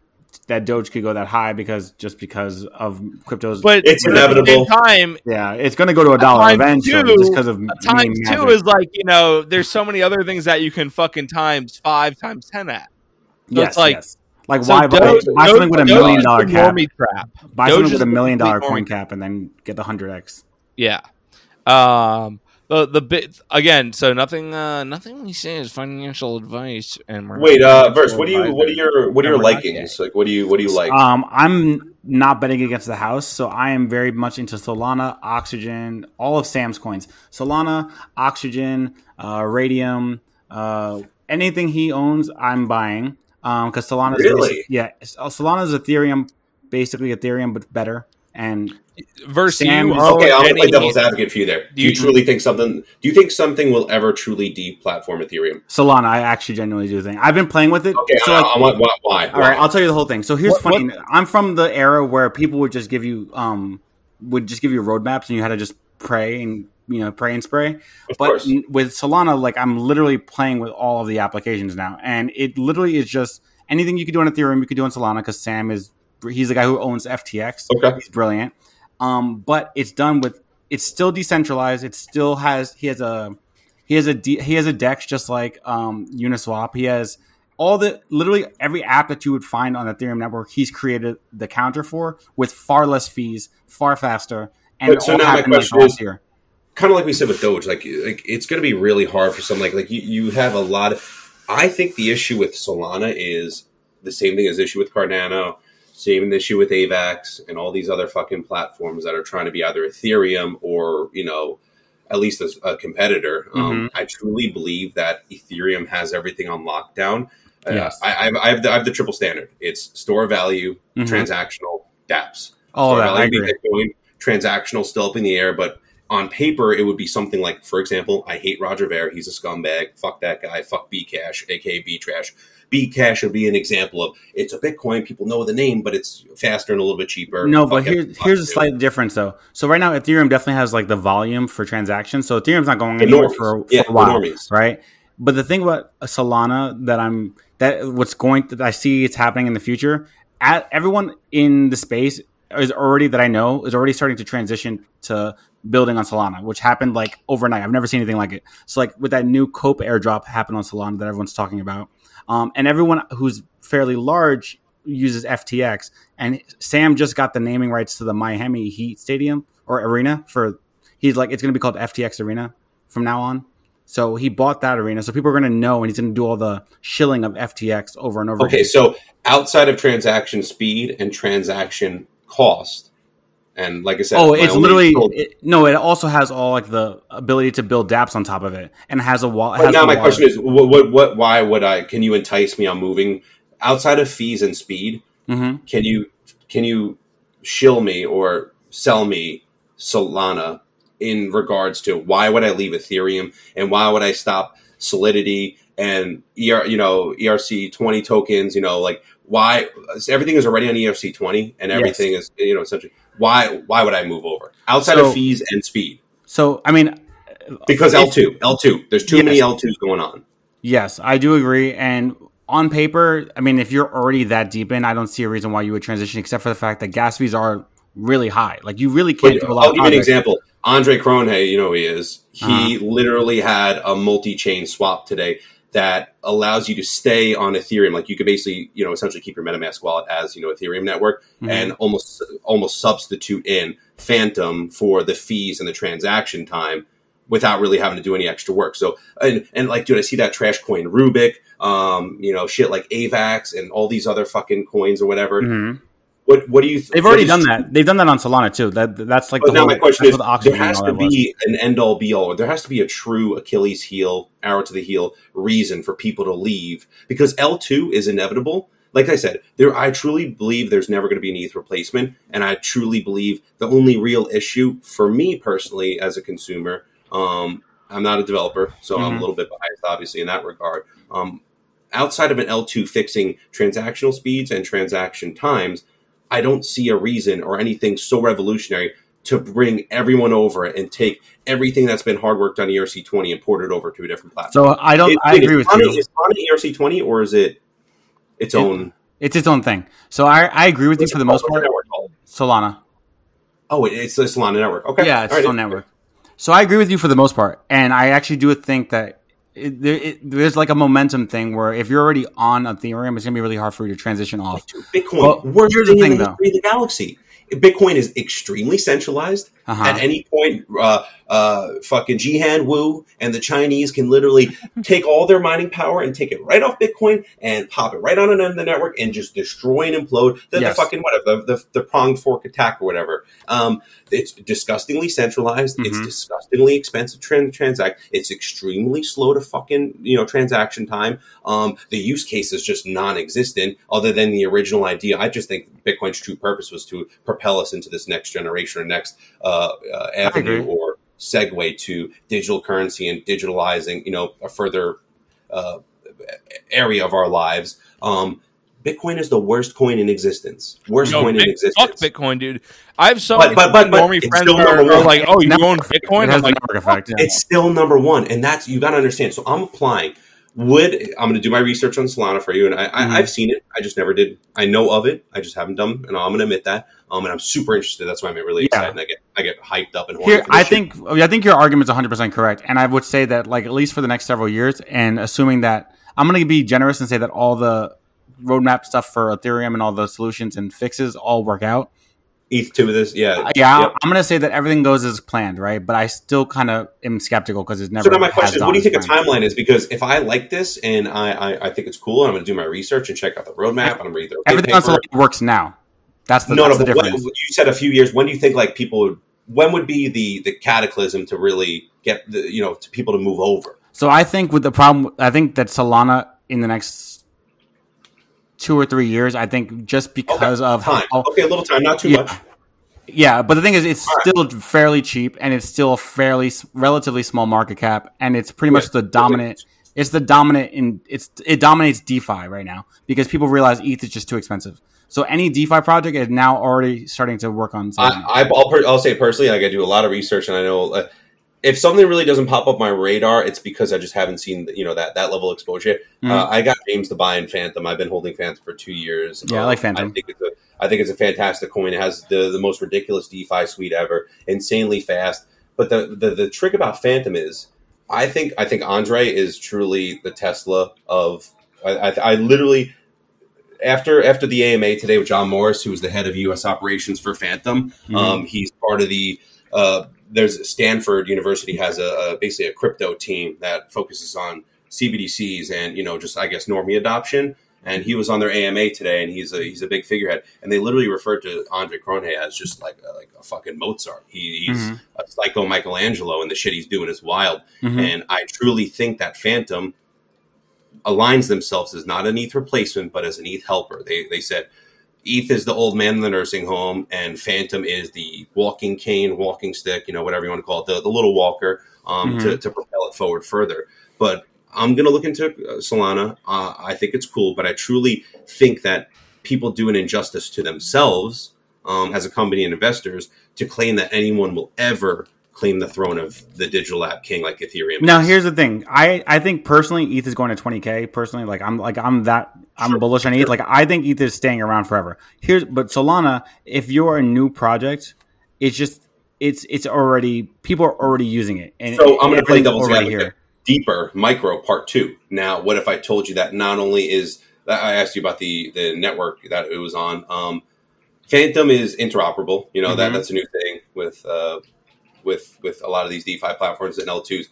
that Doge could go that high because just because of cryptos. but It's but at the same inevitable. time, yeah, it's going to go to a dollar times eventually two- just because of times two magic. is like you know, there's so many other things that you can fucking times five times ten at. So yes, it's like- yes. like So why buy, Doge- buy something Doge- with a Doge million is dollar cap? trap. Buy Doge something with a million dollar coin cap and then get the hundred x. Yeah. Um. The the bit again. So nothing. Uh. Nothing we say is financial advice. And we're Wait, not uh, verse. What do you? What are your? What are your And we're not likings? Like, what do you? What do you like? Um, I'm not betting against the house, so I am very much into Solana, Oxygen, all of Sam's coins. Solana, Oxygen, uh, Raydium, uh, anything he owns, I'm buying. Um, because Solana, Really? yeah, Solana is Ethereum, basically Ethereum but better. And versus Sam you is- own okay, I'm gonna play devil's advocate for you there. Do you, you- truly think something? Do you think something will ever truly deplatform Ethereum? Solana, I actually genuinely do think I've been playing with it. Okay, so I, like, I want why. why? All right, I'll tell you the whole thing. So here's What- funny. I'm from the era where people would just give you um would just give you roadmaps and you had to just pray and you know pray and spray. Of But course. with Solana, like I'm literally playing with all of the applications now, and it literally is just anything you could do on Ethereum, you could do on Solana because Sam is he's the guy who owns FTX. Okay. He's brilliant. Um, but it's done with it's still decentralized. It still has he has a he has a D, he has a Dex just like um, Uniswap. He has all the literally every app that you would find on the Ethereum network. He's created the counter for with far less fees, far faster, and But so all now my happened, like, is- year. kind of like we said with Doge, like like it's going to be really hard for some like like you, you have a lot of. I think the issue with Solana is the same thing as the issue with Cardano, same issue with Avax and all these other fucking platforms that are trying to be either Ethereum or you know at least a, a competitor. Mm-hmm. Um, I truly believe that Ethereum has everything on lockdown. Uh, Yes. I, I, have, I, have the, I have the triple standard. It's store value, Mhm. transactional, DApps. All Store that I agree. Bitcoin, transactional, still up in the air, but on paper, it would be something like, for example, I hate Roger Ver. He's a scumbag. Fuck that guy. Fuck Bcash, aka B Trash. Bcash would be an example of it's a Bitcoin. People know the name, but it's faster and a little bit cheaper. No, but here, here's a slight difference though. So right now, Ethereum definitely has like the volume for transactions. So Ethereum's not going anywhere for, for Yeah, a while, normies. right? But the thing about Solana that I'm that what's going that I see it's happening in the future. At everyone in the space is already that I know is already starting to transition to building on Solana, which happened like overnight. I've never seen anything like it. So like with that new Cope airdrop happened on Solana that everyone's talking about, um, and everyone who's fairly large uses FTX. And Sam just got the naming rights to the Miami Heat Stadium or arena for. He's like it's going to be called FTX Arena from now on. So he bought that arena. So people are going to know, and he's going to do all the shilling of FTX over and over. Okay, again. so outside of transaction speed and transaction cost, and like I said, Oh, it's literally it, no. It also has all like the ability to build DApps on top of it, and has a wall. But now my question is, what, what, what, why would I? Can you entice me on moving outside of fees and speed? hmm Can you can you shill me or sell me Solana in regards to why would I leave Ethereum and why would I stop Solidity and ER, you know ERC twenty tokens. You know, like why everything is already on ERC twenty, and everything is you know essentially why why would I move over outside So- of fees and speed? So I mean, Because L two L two, there's too Yes. many L twos going on. Yes, I do agree. And on paper, I mean, if you're already that deep in, I don't see a reason why you would transition, except for the fact that gas fees are really high. Like you really can't do a lot. I'll give you an example. Andre Cronje, you know who he is. He Uh-huh. literally had a multi-chain swap today that allows you to stay on Ethereum. Like you could basically, you know, essentially keep your MetaMask wallet as you know Ethereum network, Mhm. and almost almost substitute in Fantom for the fees and the transaction time without really having to do any extra work. So and and like, dude, I see that trash coin Rubik, um, you know, shit like Avax and all these other fucking coins or whatever. Mhm. What what do you? They've already done that. They've done that on Solana too. That that's like but the now whole. my question is, the there has to be an end all be all. There has to be a true Achilles heel, arrow to the heel reason for people to leave because L two is inevitable. Like I said, there I truly believe there's never going to be an ETH replacement, and I truly believe the only real issue for me personally as a consumer, um, I'm not a developer, so I'm Mhm. a little bit biased, obviously in that regard. Um, outside of an L two fixing transactional speeds and transaction times, I don't see a reason or anything so revolutionary to bring everyone over and take everything that's been hard worked on ERC twenty and port it over to a different platform. So I don't. It- I wait, agree with Mana- you. Is Mana ERC twenty or is it its It- own? It's its own thing. So I I agree with you for the most part. network? Solana. Oh, it's the Solana network. Okay, Yeah, it's All right. its own network. So I agree with you for the most part, and I actually do think that it, it, there's like a momentum thing where if you're already on Ethereum, it's gonna be really hard for you to transition off. Bitcoin. Well, worst here's the thing in the though. history of the galaxy. Bitcoin is extremely centralized. Uh-huh. At any point, uh, uh, fucking Jihan Wu and the Chinese can literally take all their mining power and take it right off Bitcoin and pop it right on an end of the network and just destroy and implode the, Yes. the fucking whatever the, the, the pronged fork attack or whatever. Um, it's disgustingly centralized. It's Mhm. disgustingly expensive to tran- transact. It's extremely slow to fucking you know transaction time. Um, the use case is just non-existent, other than the original idea. I just think Bitcoin's true purpose was to propel us into this next generation or next uh, uh, avenue or segue to digital currency and digitalizing, you know, a further uh, area of our lives. Um, Bitcoin is the worst coin in existence. Worst No, coin Bit- in existence. fuck Bitcoin, dude. I have so But- many but- but- but normie friends still are, are like, "Oh, you own Bitcoin?" It I'm has like, network effect. Yeah. It's still number one, and that's you got to understand. So I'm applying. Would I'm going to do my research on Solana for you, and I, Mhm. I, I've seen it. I just never did. I know of it. I just haven't done, and I'm going to admit that. Um, and I'm super interested. That's why I'm really Yeah. excited. And I get I get hyped up and Here, I shit. think I think your argument's 100 percent correct, and I would say that like at least for the next several years, and assuming that I'm going to be generous and say that all the roadmap stuff for Ethereum and all the solutions and fixes all work out. ETH two of this. Yeah, Uh, yeah, Yep. I'm going to say that everything goes as planned, right? But I still kind of am skeptical because it's never. So now my question is, what do you think a timeline is? Because if I like this and I, I, I think it's cool, and I'm going to do my research and check out the roadmap, and I'm reading the Everything else works now. That's the, no, no, the what, difference. you said a few years. When do you think like people would? When would be the the cataclysm to really get the you know to people to move over? So I think with the problem, I think that Solana in the next two or three years, I think just because of Time, how okay, a little time, not too Yeah. much. Yeah, but the thing is, it's All right. still fairly cheap, and it's still a fairly relatively small market cap, and it's pretty much the dominant. It's the dominant in it's it dominates DeFi right now because people realize ETH is just too expensive. So any DeFi project is now already starting to work on. I, I, I'll, I'll say personally, like I do a lot of research, and I know uh, if something really doesn't pop up my radar, it's because I just haven't seen you know that that level of exposure. Mhm. Uh, I got James to buy in Fantom. I've been holding Fantom for two years. Yeah, I Um, like Fantom. I think it's a I think it's a fantastic coin. It has the the most ridiculous DeFi suite ever, insanely fast. But the the, the trick about Fantom is, I think I think Andre is truly the Tesla of. I, I, I literally after after the AMA today with John Morris, who is the head of U.S. operations for Fantom. Mhm. Um, he's part of the. Uh, there's Stanford University has a, a basically a crypto team that focuses on CBDCs and you know just I guess normie adoption. And he was on their AMA today, and he's a he's a big figurehead. And they literally referred to Andre Cronje as just like a, like a fucking Mozart. He, he's Mhm. a psycho Michelangelo, and the shit he's doing is wild. Mhm. And I truly think that Fantom aligns themselves as not an ETH replacement, but as an ETH helper. They, they said ETH is the old man in the nursing home, and Fantom is the walking cane, walking stick, you know, whatever you want to call it, the, the little walker um, to, to propel it forward further. But I'm going to look into uh, Solana. Uh, I think it's cool, but I truly think that people do an injustice to themselves um, as a company and investors to claim that anyone will ever claim the throne of the digital app king like Ethereum. Now is. here's the thing. I, I think personally ETH is going to 20k. Personally, like I'm like I'm that I'm Sure, bullish on ETH. Like I think ETH is staying around forever. Here's but Solana, if you're a new project, it's just it's it's already people are already using it. And So I'm gonna play everything's devil's advocate. deeper micro part two. Now, what if I told you that not only is I asked you about the the network that it was on. Um, Fantom is interoperable. You know that Mhm. that's a new thing with uh, with with a lot of these DeFi platforms and L2s.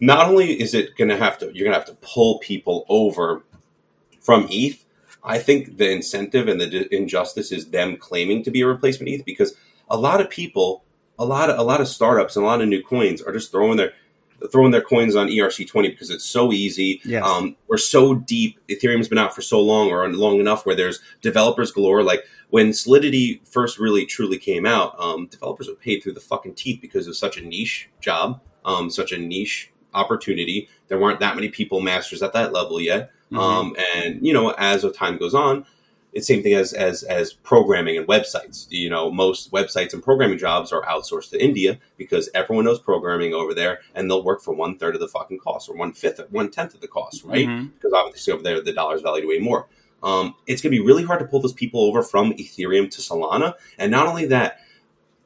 Not only is it going to have to you're going to have to pull people over from ETH. I think the incentive and the injustice is them claiming to be a replacement ETH because a lot of people, a lot of a lot of startups and a lot of new coins are just throwing their throwing their coins on ERC20 because it's so easy. Yes. Um, we're so deep. Ethereum's been out for so long or long enough where there's developers galore. Like when Solidity first really truly came out, um, developers were paid through the fucking teeth because it was such a niche job, um, such a niche opportunity. There weren't that many people masters at that level yet. Mhm. Um, and you know, as the time goes on, it's same thing as as as programming and websites. You know, most websites and programming jobs are outsourced to India because everyone knows programming over there, and they'll work for one third of the fucking cost or one fifth, one tenth of the cost, right? Mhm. Because obviously over there the dollar's valued way more. Um, it's going to be really hard to pull those people over from Ethereum to Solana, and not only that,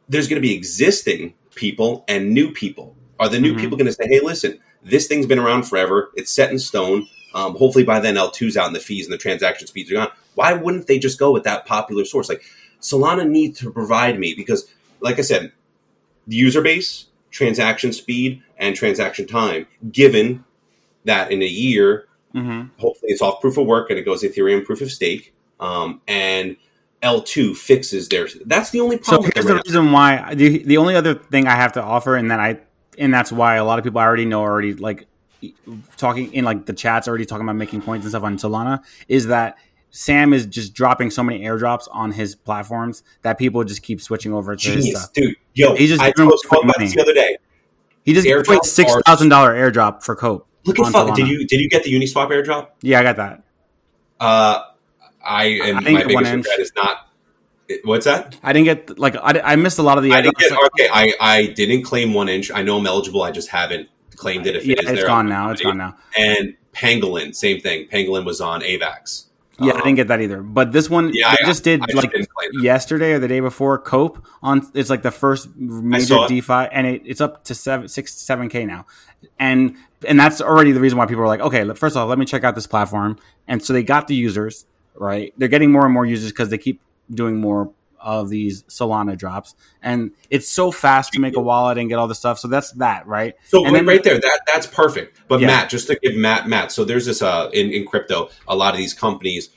there's going to be existing people and new people. Are the new Mhm. people going to say, "Hey, listen, this thing's been around forever. It's set in stone. Um, hopefully by then L2's out and the fees and the transaction speeds are gone. Why wouldn't they just go with that popular source? Like Solana needs to provide me because, like I said, the user base, transaction speed, and transaction time. Given that in a year, Mhm. hopefully it's off proof of work and it goes Ethereum proof of stake, um, and L2 fixes theirs. That's the only problem. with here's the right now. reason why the the only other thing I have to offer, and that I and that's why a lot of people I already know already like talking in like the chats already talking about making points and stuff on Solana is that Sam is just dropping so many airdrops on his platforms that people just keep switching over to his stuff. dude. Yo, He's just I spoke about money. this the other day. He just Airdrops six are- thousand dollar airdrop for Cope. Look at fuck. Did you did you get the Uniswap airdrop? Yeah, I got that. Uh, I am I didn't my get one biggest inch. regret is not. What's that? I didn't get like I, I missed a lot of the I didn't get. Okay, I I didn't claim one inch. I know I'm eligible. I just haven't claimed it. If yeah, it is it's there, gone now. It's gone now. And Pangolin, same thing. Pangolin was on AVAX. Yeah, I Um, didn't get that either. But this one, Yeah, they I- just did I just like didn't claim it. yesterday or the day before. Cope on it's like the first major. DeFi, and it, it's up to seven, six, seven k now, and and that's already the reason why people are like, okay, first of all, let me check out this platform, and so they got the users right. They're getting more and more users because they keep doing more of these Solana drops, and it's so fast to make a wallet and get all the stuff. So that's that, right? So And right, then- right there, that that's perfect. But Yeah. Matt, just to give Matt Matt, so there's this uh in, in crypto, a lot of these companies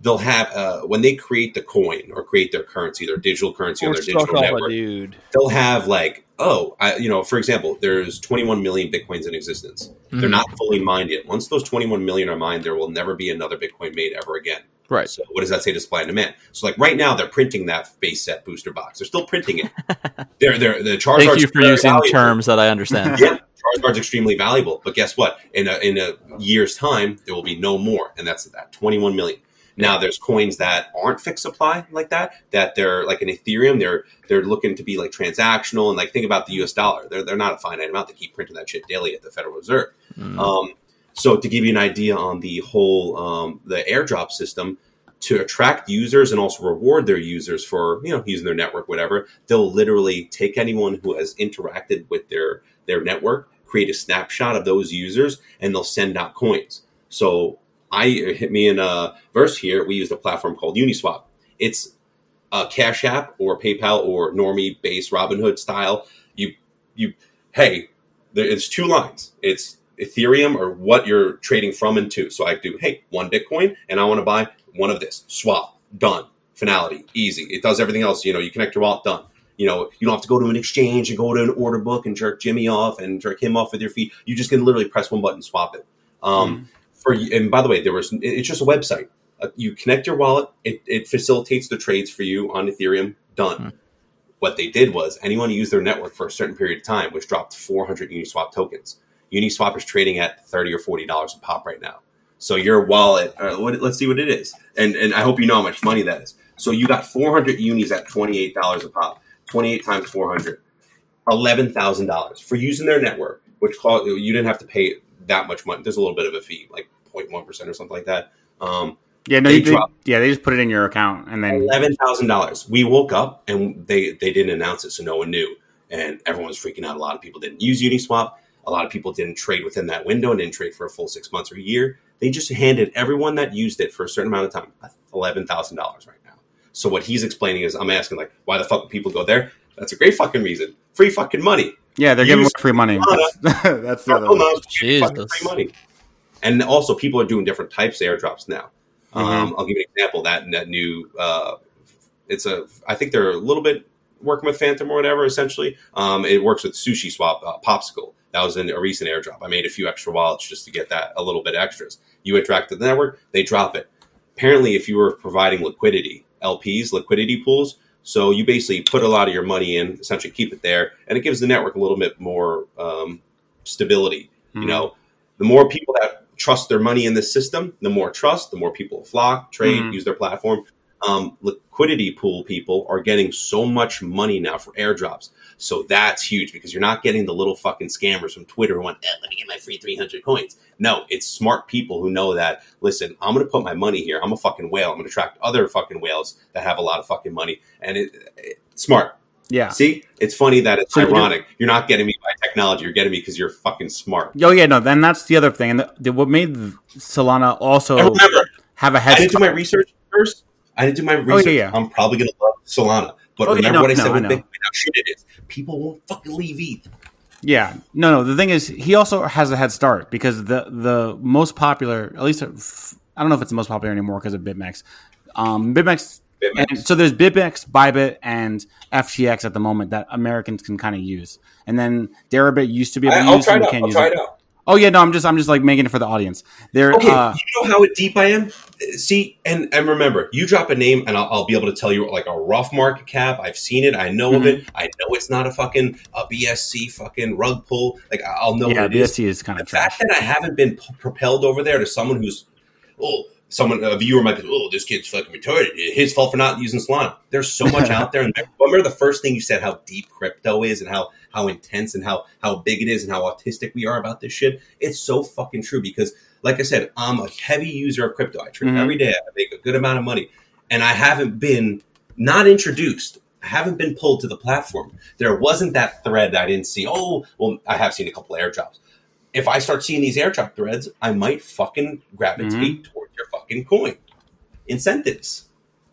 they'll have uh when they create the coin or create their currency, their digital currency on Or their digital network, dude. they'll have like, oh, I, you know, for example, there's 21 million bitcoins in existence. They're Mhm. not fully mined yet. Once those 21 million are mined, there will never be another Bitcoin made ever again. Right. So what does that say to supply and demand? So like right now, they're printing that base set booster box. They're still printing it. they're they're the Charizard's Thank you for using valuable. terms that I understand. Yeah, Charizard's extremely valuable. But guess what? In a in a year's time, there will be no more, and that's that 21 million. Now there's coins that aren't fixed supply like that. That they're like an Ethereum. They're they're looking to be like transactional and like think about the U.S. dollar. They're they're not a finite amount. They keep printing that shit daily at the Federal Reserve. Mm. Um, so to give you an idea on the whole um, the airdrop system to attract users and also reward their users for you know using their network whatever they'll literally take anyone who has interacted with their their network create a snapshot of those users and they'll send out coins so i hit me in a verse here we use a platform called uniswap. It's a cash app or paypal or normie based robinhood style. You you hey there, it's two lines. It's ethereum or what you're trading from and to. So i do hey one bitcoin and i want to buy one of this. Swap done. Finality easy. It does everything else you know you connect your wallet done. You know you don't have to go to an exchange and go to an order book and jerk jimmy off and jerk him off with your feet. You just can literally press one button swap it. Um, for and by the way there was it's just a website uh, you connect your wallet it, it facilitates the trades for you on ethereum done Hmm. what they did was anyone who used their network for a certain period of time which dropped 400 uniswap tokens Uniswap is trading at thirty or forty dollars a pop right now. So your wallet, uh, what, let's see what it is, and and I hope you know how much money that is. So you got four hundred unis at twenty eight dollars a pop. Twenty eight times four hundred. Eleven thousand dollars for using their network, which cost, you didn't have to pay that much money. There's a little bit of a fee, like 0.1 percent or something like that. Um, Yeah, no, They they, drop- yeah, they just put it in your account and then eleven thousand dollars. We woke up and they they didn't announce it, so no one knew, and everyone was freaking out. A lot of people didn't use Uniswap. A lot of people didn't trade within that window and didn't trade for a full six months or a year. They just handed everyone that used it for a certain amount of time eleven thousand dollars right now. So what he's explaining is, I'm asking like, why the fuck would people go there? That's a great fucking reason. Free fucking money. yeah, they're giving Use away free money. That's, that's the other Hold one. Jesus. free money. And also, people are doing different types of airdrops now. Mhm. Um, I'll give you an example. That that new, uh, it's a. I think they're a little bit working with Fantom or whatever. Essentially, um, it works with Sushi Swap uh, Popsicle. That was in a recent airdrop. I made a few extra wallets just to get that a little bit extras. You interact with the network, they drop it. Apparently, if you were providing liquidity, LPs, liquidity pools, so you basically put a lot of your money in, essentially keep it there, and it gives the network a little bit more um, stability. You Mhm. know, the more people that trust their money in this system, the more trust, the more people flock, trade, Mhm. use their platform. Um, liquidity pool people are getting so much money now for airdrops. So that's huge because you're not getting the little fucking scammers from Twitter who want, eh, let me get my free 300 coins. No, it's smart people who know that, listen, I'm going to put my money here. I'm a fucking whale. I'm going to attract other fucking whales that have a lot of fucking money. And it, it smart. Yeah. See, it's funny that it's So ironic. You're not getting me by technology. You're getting me because you're fucking smart. Oh yeah, no. Then that's the other thing, and the, the, what made Solana also And remember, have a head I didn't do my research first. I didn't do my Oh, yeah, research. yeah. I'm probably going to love Solana. But Oh, yeah, remember no, what I no, said with. Bitcoin? How shit it is. People won't fucking leave ETH. Yeah, no, no. The thing is, he also has a head start because the the most popular, at least I don't know if it's the most popular anymore because of BitMEX. Um, BitMEX, so there's BitMEX, Bybit, and FTX at the moment that Americans can kind of use, and then Deribit used to be able I, to I'll use, try and it out. can't I'll use try it. it out. Oh yeah, no, I'm just I'm just like making it for the audience. There, Okay, uh, you know how deep I am. See, and and remember, you drop a name, and I'll, I'll be able to tell you like a rough market cap. I've seen it. I know of Mm-hmm. it. I know it's not a fucking a BSC fucking rug pull. Like I'll know yeah, what it is. BSC is kind The of trash. fact that I haven't been p- propelled over there to someone who's, oh, someone a viewer might be, oh, this kid's fucking retarded. His fault for not using Solana. There's so much out there. And remember the first thing you said, how deep crypto is, and how how intense and how how big it is, and how autistic we are about this shit. It's so fucking true because, like I said, I'm a heavy user of crypto. I trade Mhm. every day. I make a good amount of money, and I haven't been not introduced. I haven't been pulled to the platform. There wasn't that thread that I didn't see. Oh, well, I have seen a couple airdrops if I start seeing these airdrop threads, I might fucking gravitate towards your fucking coin. Incentives.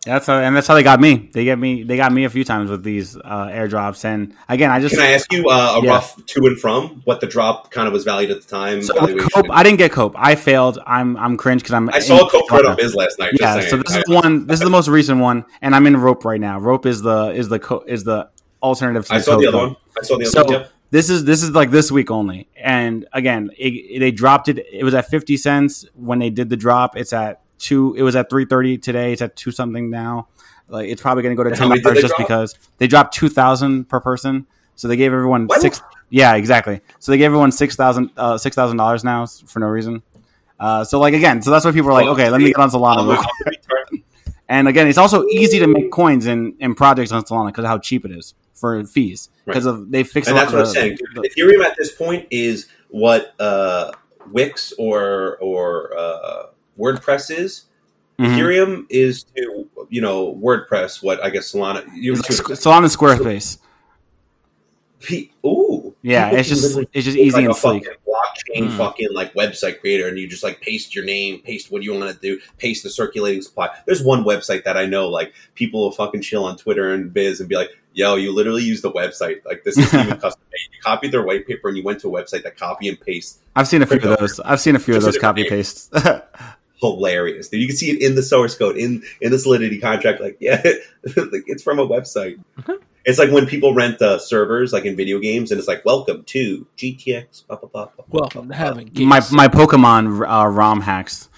That's how, and that's how they got me. They get me. They got me a few times with these uh, airdrops. And again, I just Can I ask you uh, a Yeah. rough to and from what the drop kind of was valued at the time? so? Cope, I didn't get Cope. I failed. I'm I'm cringe because I'm. I saw a Cope thread on Biz last night. Yeah, so this is the one. This is the most recent one, and I'm in Rope right now. Rope is the is the co- is the alternative. To I saw the other one. one. I saw the other So one. Yep. this is this is like this week only, and again, it, they dropped it. It was at fifty cents when they did the drop. It's at two. It was at three thirty today. It's at two something now. Like it's probably going to go to ten dollars just drop? because they dropped two thousand per person. So they gave everyone What? six. Yeah, exactly. So they gave everyone six thousand uh, six thousand dollars now for no reason. Uh, so like again, so that's why people are like, Well, okay, let me get on Solana. Real quick. I'm a retard. And again, it's also easy to make coins in, in projects on Solana because of how cheap it is for fees. Because of they fix and a lot that's what of I'm the- saying. the- Ethereum at this point is what uh, Wix or or uh, WordPress is. Mhm. Ethereum is to you know WordPress what I guess Solana. You like Solana Squarespace. Pe- Ooh, Yeah, it's just it's just easy like and a sleek. fucking blockchain Mm. fucking like website creator, and you just like paste your name, paste what you want to do, paste the circulating supply. There's one website that I know, like people will fucking chill on Twitter and Biz and be like, "Yo, you literally use the website. Like this is even custom made. You copied their white paper and you went to a website that copy and paste. I've seen a few of those. I've seen a few of those copy pastes. Hilarious, dude. You can see it in the source code in in the Solidity contract. Like, yeah, like it's from a website. It's like when people rent uh, servers, like in video games, and it's like, "Welcome to GTX." Blah, blah, blah, blah, blah, Welcome to blah, having my my Pokemon uh, ROM hacks,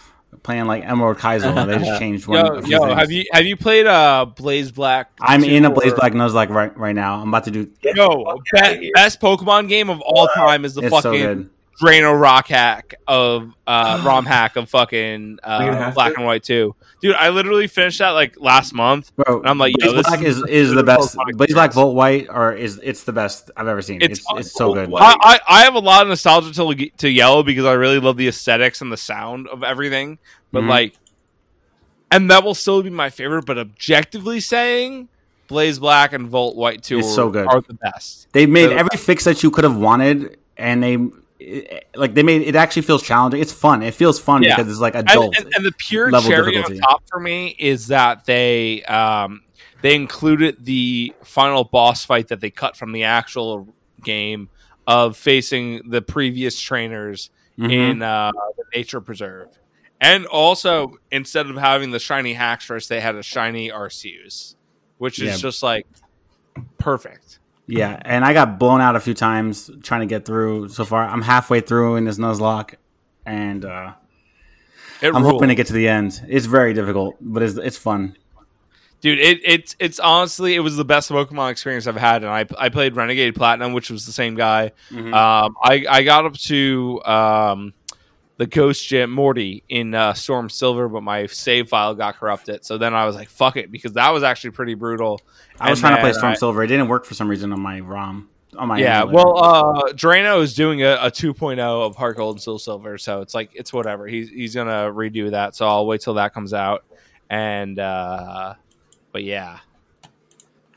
playing like Emerald Kaizo. They just changed one. Yo, yo, have you have you played uh Blaze Black? I'm in a Blaze or- Black Nuzlocke right right now. I'm about to do. Yo, the fuck be- outta here. best Pokemon game of all time is the It's fucking good. Drayano rock hack of uh, ROM hack of fucking uh, Black to? and White too, dude. I literally finished that like last month. Bro, And I'm like, yo, Blaze Black is is, is the best. Pokemon Blaze Black. Volt White, or is it's the best I've ever seen. It's- It's it's, so good. I, I, I have a lot of nostalgia to to yellow because I really love the aesthetics and the sound of everything. But Mhm. like, and that will still be my favorite. But objectively saying, Blaze Black and Volt White two It's are, so good. are the best. They made So- every fix that you could have wanted, and they it- like they made it actually feels challenging. It's fun. It feels fun Yeah. because it's like And, adult. and, and the pure level cherry difficulty. on top for me is that they um, they included the final boss fight that they cut from the actual game of facing the previous trainers Mhm. in uh, the nature preserve. And also, instead of having the shiny Haxorus, they had a shiny Arceus, which is Yeah. just like perfect. Yeah, and I got blown out a few times trying to get through. So far, I'm halfway through in this Nuzlocke, and uh, I'm hoping to get to the end. It's very difficult, but it's it's fun. dude. It, it's it's honestly it was the best Pokemon experience I've had, and I I played Renegade Platinum, which was the same guy. Mm-hmm. Um, I I got up to um, the Ghost Gym Morty in uh, Storm Silver, but my save file got corrupted. So then I was like, "Fuck it," because that was actually pretty brutal. I was And trying to play Storm I- Silver. It didn't work for some reason on my ROM. On my yeah, emulator. well, uh, Drayano is doing a, a 2.0 of Heart Gold and Soul Silver, so it's like it's whatever. He's he's gonna redo that, so I'll wait till that comes out. And uh, but yeah,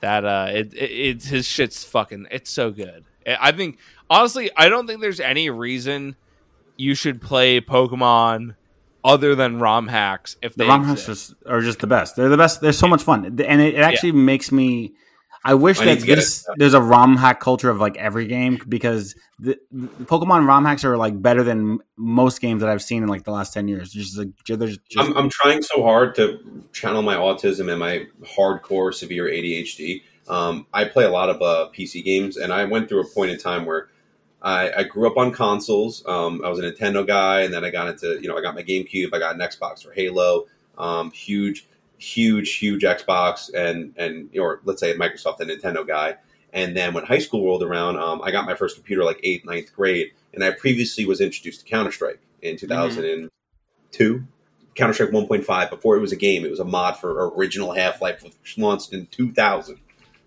that uh, it, it it's his shit's fucking. It's so good. I think honestly, I don't think there's any reason you should play Pokemon other than ROM hacks if the they ROM hacks exist. just, are just the best. They're the best. They're so much fun, and it, it actually makes me. I wish I that this, there's a ROM hack culture of like every game because the, the Pokemon ROM hacks are like better than most games that I've seen in like the last ten years. Just like there's just I'm, I'm trying so hard to channel my autism and my hardcore severe ADHD. Um, I play a lot of uh, PC games, and I went through a point in time where I, I grew up on consoles. Um, I was a Nintendo guy, and then I got into you know I got my GameCube, I got an Xbox for Halo. Um, huge, huge, huge Xbox, and and or let's say Microsoft, a Nintendo guy. And then when high school rolled around, um, I got my first computer like eighth, ninth grade, and I previously was introduced to Counter Strike in 2002. Counter Strike 1.5 before it was a game. It was a mod for original Half Life, which launched in 2000.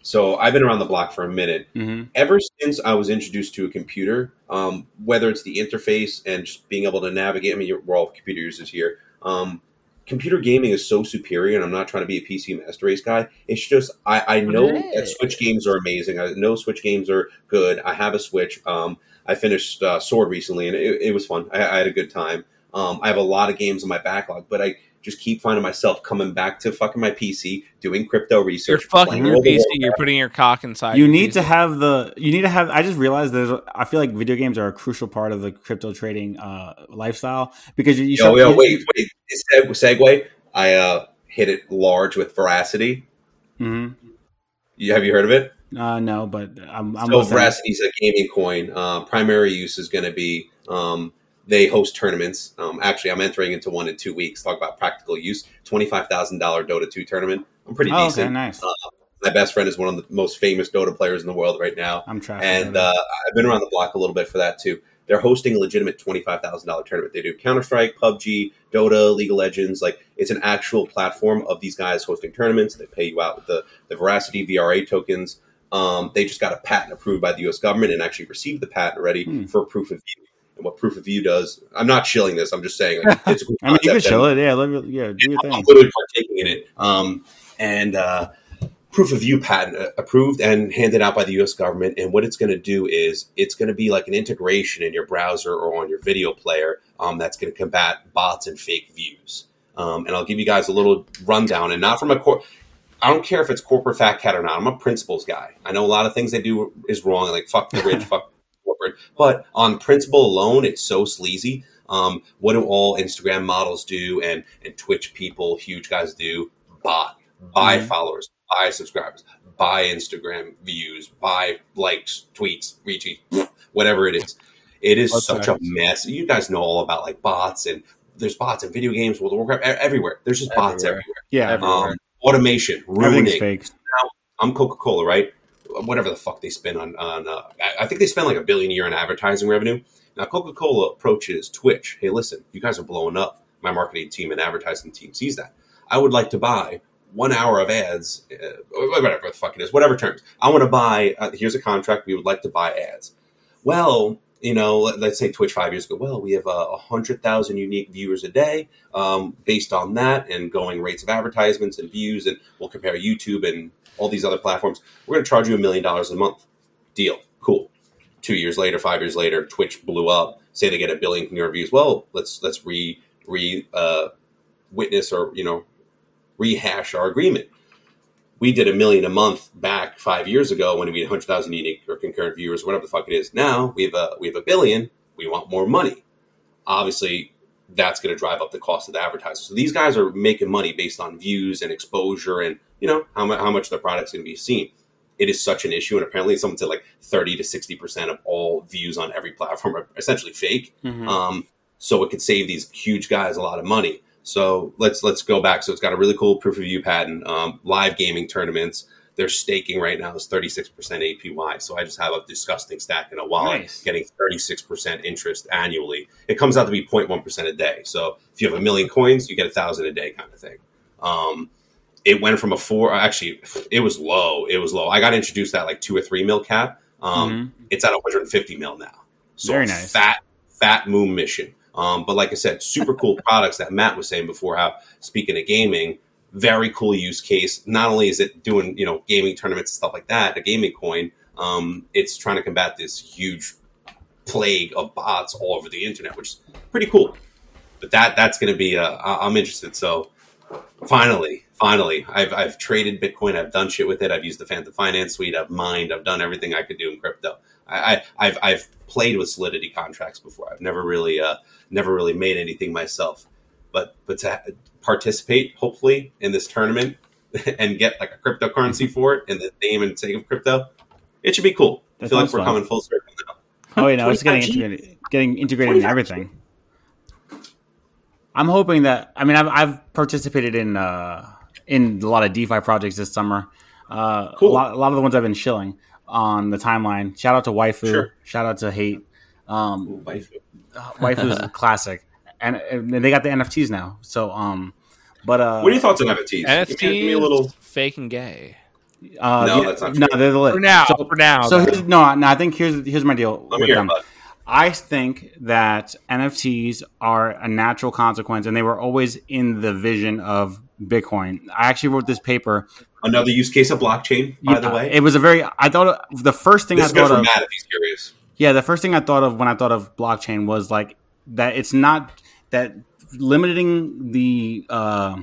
So I've been around the block for a minute. Mhm. Ever since I was introduced to a computer, um, whether it's the interface and just being able to navigate, I mean, we're all computer users here. Um, computer gaming is so superior, and I'm not trying to be a PC master race guy. It's just I, I know that Switch games are amazing. I know Switch games are good. I have a Switch. Um, I finished uh, Sword recently, and it, it was fun. I, I had a good time. Um, I have a lot of games in my backlog, but I just keep finding myself coming back to fucking my PC, doing crypto research. You're fucking your PC. Warcraft. You're putting your cock inside. you your need PC. to have the you need to have i just realized there's a- i feel like video games are a crucial part of the crypto trading uh lifestyle because you, you Yo, yo, wait, wait. Seg- Segue. I uh, hit it large with Verasity. Mhm. You, have you heard of it? uh no but i'm, I'm so listening. Verasity is a gaming coin. Uh, primary use is going to be um, they host tournaments. Um, actually, I'm entering into one in two weeks. Talk about practical use. Twenty five thousand dollar Dota two tournament. I'm pretty oh, okay decent. nice Uh, My best friend is one of the most famous Dota players in the world right now, i'm trying, and uh, I've been around the block a little bit for that too. They're hosting a legitimate twenty five thousand dollar tournament. They do Counter Strike, PUBG, Dota, League of Legends. Like it's an actual platform of these guys hosting tournaments. They pay you out with the the Verasity VRA tokens. Um, they just got a patent approved by the U.S. government and actually received the patent already Hmm. for proof of view. And what proof of view does, I'm not shilling this. I'm just saying like, it's a cool i mean you can chill it yeah let me, yeah do your thing. I'm literally partaking in it. Um, and uh, proof of view patent uh, approved and handed out by the U.S. government. And what it's going to do is it's going to be like an integration in your browser or on your video player um, that's going to combat bots and fake views. Um, and I'll give you guys a little rundown, and not from a core. I don't care if it's corporate fat cat or not. I'm a principles guy. I know a lot of things they do is wrong, like fuck the rich, fuck corporate. But on principle alone, it's so sleazy. Um, what do all Instagram models do and, and Twitch people, huge guys do? Bot, buy Mhm. followers, buy subscribers, buy Instagram views, buy likes, tweets, retweets, whatever it is. It is What's such that? a mess. You guys know all about like bots and there's bots in video games, World of Warcraft, everywhere. There's just bots Everywhere. everywhere. yeah Everywhere. Um, automation, everything's ruining. fake I'm Coca Cola, right? Whatever the fuck they spend on, on uh, I- think they spend like a billion a year on advertising revenue. Now, Coca Cola approaches Twitch. Hey, listen, you guys are blowing up. My marketing team and advertising team sees that. I would like to buy one hour of ads, uh, whatever the fuck it is, whatever terms. I want to buy. Uh, here's a contract. We would like to buy ads. Well, you know, let, us say Twitch five years ago. Well, we have uh, a uh, hundred thousand unique viewers a day. Um, based on that and going rates of advertisements and views, and we'll compare YouTube and all these other platforms. We're going to charge you a million dollars a month. Deal. Cool. Two years later, five years later, Twitch blew up. Say they get a billion views. Well, let's let's re re uh, witness or you know rehash our agreement. We did a million a month back five years ago when we had 100,000 unique or concurrent viewers, whatever the fuck it is. Now we have a we have a billion. We want more money. Obviously, that's going to drive up the cost of the advertiser. So these guys are making money based on views and exposure, and you know how much how much the product's going to be seen. It is such an issue, and apparently, someone said like 30 to 60 percent of all views on every platform are essentially fake. Mm-hmm. Um, so it could save these huge guys a lot of money. So let's let's go back. So it's got a really cool proof of view patent. Um, live gaming tournaments. Their staking right now is 36% APY. So I just have a disgusting stack in a wallet nice. getting 36% interest annually. It comes out to be 0.1% a day. So if you have a million coins, you get a thousand a day kind of thing. Um, it went from a four, actually, it was low. It was low. I got introduced at like two or three mil cap. Um, mm-hmm. It's at 150 mil now. So Very nice. fat, fat moon mission. Um, but like I said, super cool products that Matt was saying before. How speaking of gaming, very cool use case. Not only is it doing you know gaming tournaments and stuff like that, a gaming coin, um, it's trying to combat this huge plague of bots all over the internet, which is pretty cool. But that that's going to be uh, I'm interested. So finally, finally, I've I've traded Bitcoin. I've done shit with it. I've used the Fantom Finance suite. I've mined. I've done everything I could do in crypto. I, I have I've played with Solidity contracts before. I've never really uh, never really made anything myself, but but to participate hopefully in this tournament and get like a cryptocurrency for it in the name and sake of crypto, it should be cool. I feel like we're fun. coming full circle now. Oh, you know, it's getting integrated, getting integrated in everything. I'm hoping that. I mean, I've, I've participated in uh, in a lot of DeFi projects this summer. Uh, cool. a, lot, a lot of the ones I've been shilling on the timeline. Shout out to Waifu. Sure. Shout out to Hate. Um, Ooh, Waifu. Waifu's a classic, and, and, they got the NFTs now. So, um, but uh, what are your thoughts on NFTs? NFTs, give me a little fake and gay. Uh, no, that's not true. No, they're the lit. For now, so, for now. So here's, no, no. I think here's here's my deal Let with them. I think that NFTs are a natural consequence, and they were always in the vision of Bitcoin. I actually wrote this paper. Another use case of blockchain, by yeah, the way. It was a very. I thought the first thing this I thought of. Matt if he's curious. Yeah, the first thing I thought of when I thought of blockchain was like that. It's not that limiting the uh,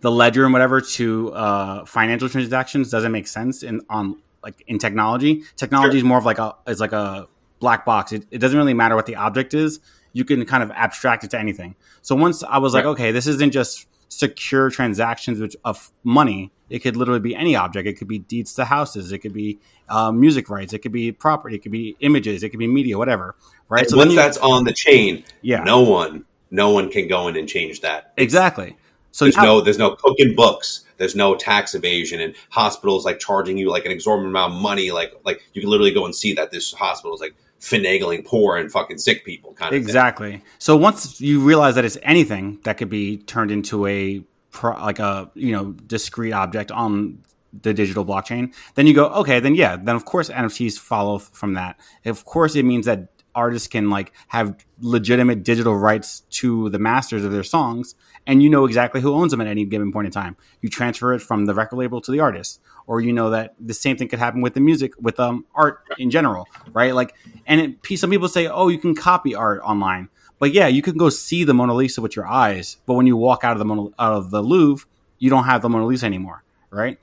the ledger and whatever to uh, financial transactions doesn't make sense in on like in technology. Technology sure. is more of like a is like a black box. It, it doesn't really matter what the object is. You can kind of abstract it to anything. So once I was right. like, okay, this isn't just secure transactions which, of money. It could literally be any object. It could be deeds to houses. It could be uh, music rights. It could be property. It could be images. It could be media. Whatever. Right. And so once you, that's on the chain, yeah, no one, no one can go in and change that. Exactly. So there's now, no, there's no cooking books. There's no tax evasion, and hospitals like charging you like an exorbitant amount of money. Like, like you can literally go and see that this hospital is like finagling poor and fucking sick people kind of exactly thing. so once you realize that it's anything that could be turned into a like a you know discrete object on the digital blockchain then you go okay then yeah then of course nfts follow from that of course it means that artists can like have legitimate digital rights to the masters of their songs and you know exactly who owns them at any given point in time. You transfer it from the record label to the artist or you know that the same thing could happen with the music with um art in general right? Like and it, some people say oh you can copy art online. But yeah you can go see the mona lisa with your eyes but when you walk out of the mona, out of the louvre you don't have the mona lisa anymore right?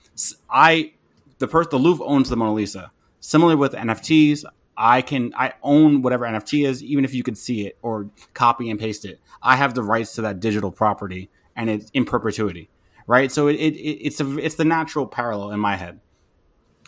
I the person the louvre owns the mona lisa. Similar with nfts i can i own whatever nft is even if you could see it or copy and paste it i have the rights to that digital property and it's in perpetuity right? So it, it it's a it's the natural parallel in my head.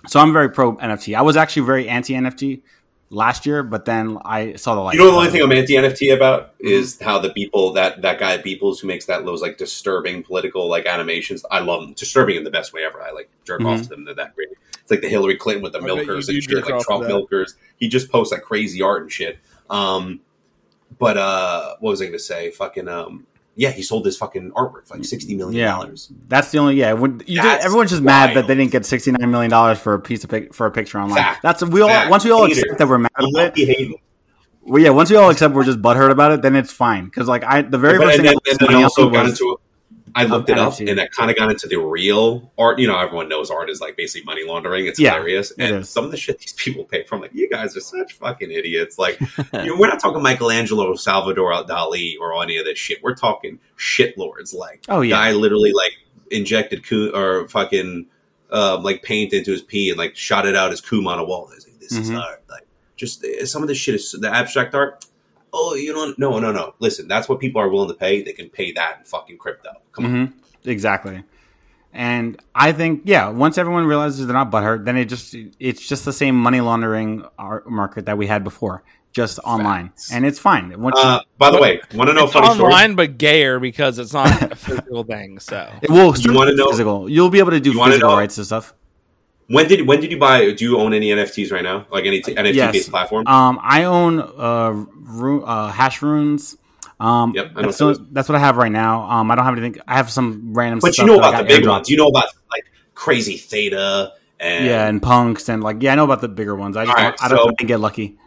So I'm very pro NFT. I was actually very anti NFT last year, but then I saw the light. You know, the only thing I'm anti NFT about is how the people that that guy at Beeples who makes that those like disturbing political like animations. I love them. Disturbing in the best way ever. I like jerk mm-hmm. off to them. They're that great. It's like the Hillary Clinton with the I milkers and shit, like Trump milkers. He just posts like crazy art and shit. Um, but uh, what was I going to say? Fucking um, yeah, he sold his fucking artwork for like sixty million dollars. Yeah. That's the only yeah. When, you did, everyone's just mad that they didn't get sixty nine million dollars for a piece of pic, for a picture online. Fact. That's we all Fact. once we all Hater. accept that we're mad about it. Well, yeah, once we all accept we're just butthurt about it, then it's fine. Because like I, the very But first and thing I and then also got was- into I looked it up and I kind of got into the real art. You know, everyone knows art is like basically money laundering. It's Yeah, hilarious. And is. some of the shit these people pay for, I'm like, you guys are such fucking idiots. Like, you know, we're not talking Michelangelo or Salvador Dali or any of this shit. We're talking shit lords. Like, Oh, yeah. guy literally like injected coup or fucking um, like paint into his pee and like shot it out as cum on a wall. Like, this is Mhm. art. Like, just uh, some of the shit is the abstract art. Oh, you don't? No, no, no. Listen, that's what people are willing to pay. They can pay that in fucking crypto. Come on. Mhm. Exactly. And I think, yeah, once everyone realizes they're not butthurt, then it just it's just the same money laundering art market that we had before, just online, and it's fine. Once Uh, by the way, want to know a It's funny story? online, but gayer because it's not a physical thing. So it will You wanna know- physical. You'll be able to do You physical know- rights and stuff. When did when did you buy? Do you own any NFTs right now? Like any t- NFT Yes. based platform? Um, I own uh, ru- uh hash runes. Um, Yep, that's, so- that's what I have right now. Um, I don't have anything. I have some random. but you know about the big airdropped. ones. You know about like crazy theta and yeah, and punks and like yeah, I know about the bigger ones. I just right, I don't so- get lucky.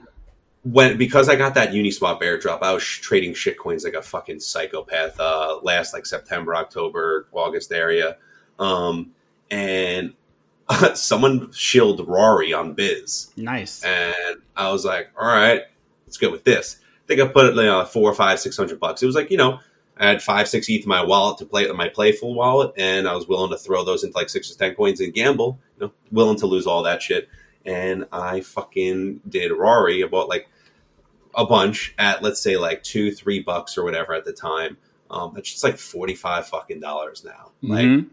when because I got that Uniswap airdrop, I was trading shitcoins like a fucking psychopath. Uh, last like September, October, August area, um, and someone shilled Rari on Biz, Nice. and I was like, all right, let's go with this. I think I put it you know, four or five, six hundred bucks. It was like you know. I had five, six ETH in my wallet to play in my playful wallet, and I was willing to throw those into like six or ten coins and gamble. You know, willing to lose all that shit. And I fucking did Rory. I bought like a bunch at let's say like two, three bucks or whatever at the time. Um, that's just like forty five fucking dollars now. Like Mhm.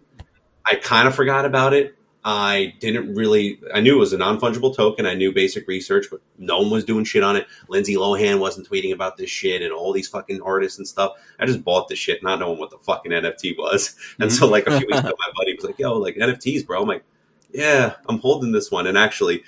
I kind of forgot about it. I didn't really. I knew it was a non fungible token. I knew basic research, but no one was doing shit on it. Lindsay Lohan wasn't tweeting about this shit, and all these fucking artists and stuff. I just bought the shit, not knowing what the fucking NFT was. And so, like a few weeks ago, my buddy was like, "Yo, like NFTs, bro." I'm like, "Yeah, I'm holding this one." And actually,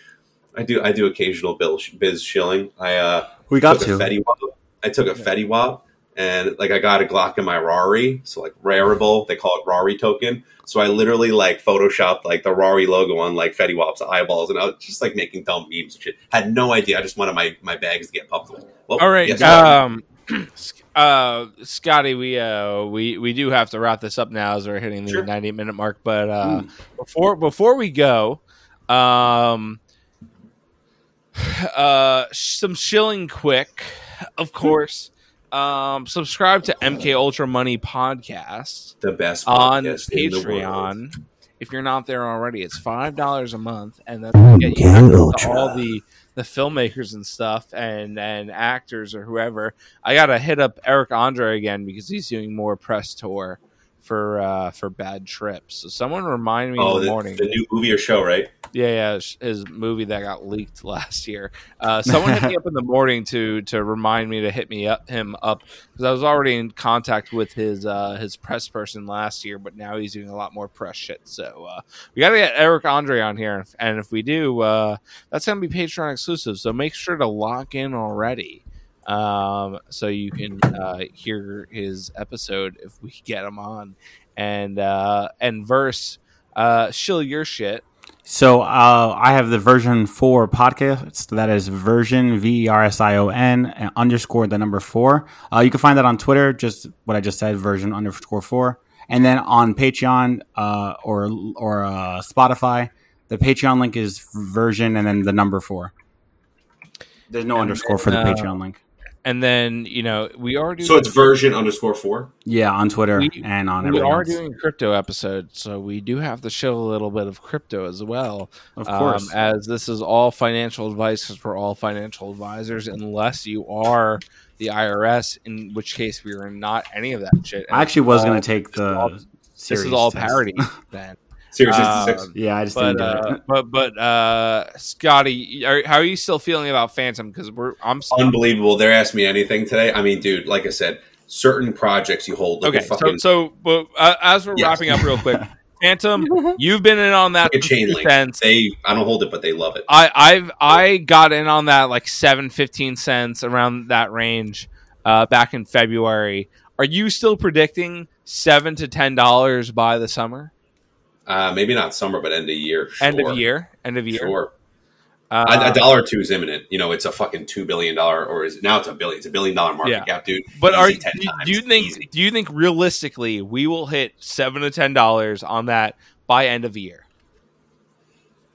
I do. I do occasional bill, biz shilling. I uh, we got took to. a Fetty Wap. I took a Fetty Wap and like I got a Glock in my Rari, so like Rarible. They call it Rari token. So I literally like photoshopped like the Rari logo on like Fetty Wap's eyeballs, and I was just like making dumb memes and shit. Had no idea. I just wanted my my bags to get pumped. With. Well, all right, um, uh, Scotty, we uh, we we do have to wrap this up now as we're hitting the Sure. ninety minute mark. But uh, before before we go, um, uh, some shilling quick, of course. Um, subscribe to MK Ultra Money podcast the best on podcast in the world. Patreon. If you're not there already, it's five dollars a month, and that's get you access to all the the filmmakers and stuff and and actors or whoever. I gotta hit up Eric Andre again because he's doing more press tour for uh for Bad Trips. So someone remind me Oh, in the, the, morning. the new movie or show, right? Yeah, yeah, his- movie that got leaked last year. Uh, someone hit me up in the morning to to remind me to hit me up him up because I was already in contact with his uh, his press person last year, but now he's doing a lot more press shit. So uh, we got to get Eric Andre on here, and if we do, uh, that's gonna be Patreon exclusive. So make sure to lock in already. Um, so you can uh, hear his episode if we get him on, and uh, and verse, uh, shill your shit. So uh, I have the version four podcast. That is version V E R S I O N underscore the number four. Uh, you can find that on Twitter. Just what I just said, version underscore four. And then on Patreon uh, or or uh, Spotify, the Patreon link is version and then the number four. There's no And underscore for the uh, Patreon link. And then you know we are doing So it's version underscore four. Yeah, on Twitter we- and on we are else. doing crypto episodes, so we do have to show a little bit of crypto as well. Of um, course. as this is all financial advice because we're all financial advisors, unless you are the IRS, in which case we are not any of that shit. And I actually was going to take the. all- This is all test. parody then. Series Um, sixty six. Yeah, I just but didn't get uh, it. but but uh, Scotty, are, how are you still feeling about Fantom? Because we're I'm still, Unbelievable. They're asking me anything today. I mean, dude, like I said, certain projects you hold. Like okay. fucking, so so but uh, as we're Yes. wrapping up real quick, Fantom, you've been in on that Like a chain link. cents. They, I don't hold it, but they love it. I, I've I got in on that like seven fifteen cents around that range uh, back in February. Are you still predicting seven to ten dollars by the summer? Uh, maybe not summer, but end of year. End of year. End of year. Sure. Uh, a, a dollar or two is imminent. You know, it's a fucking two billion dollar, or is now it's a billion. It's a billion dollar market Yeah. cap, dude. But are Easy 10 do, do you think Easy. do you think realistically we will hit seven to ten dollars on that by end of the year?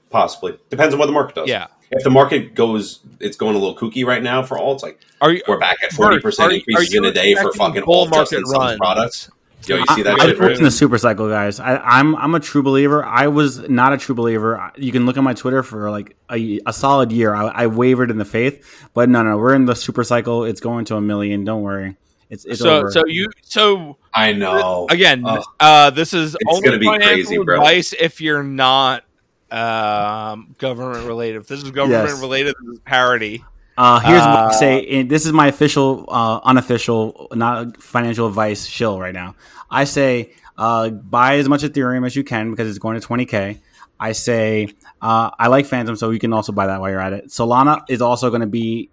possibly depends on what the market does? Yeah. If the market goes, it's going a little kooky right now for alts. Like Are you we're back at forty percent increases in a day for fucking all market Justin runs? products. Yo, you see that I, I shit? believe Right? in the super cycle, guys. I, I'm I'm a true believer. I was not a true believer. You can look at my Twitter for like a, a solid year. I, I wavered in the faith, but no, no, we're in the super cycle. It's going to a million. Don't worry. It's it's so over. so you so I know. again Oh. uh, this is It's only gonna be financial crazy, bro. advice if you're not um, government related. If this is government Yes. related, this is parody. Uh, here's what Uh, I say. and this is my official, uh, unofficial, not financial advice shill right now. I say uh, buy as much Ethereum as you can because it's going to 20k. I say uh, I like Fantom, so you can also buy that while you're at it. Solana is also going to be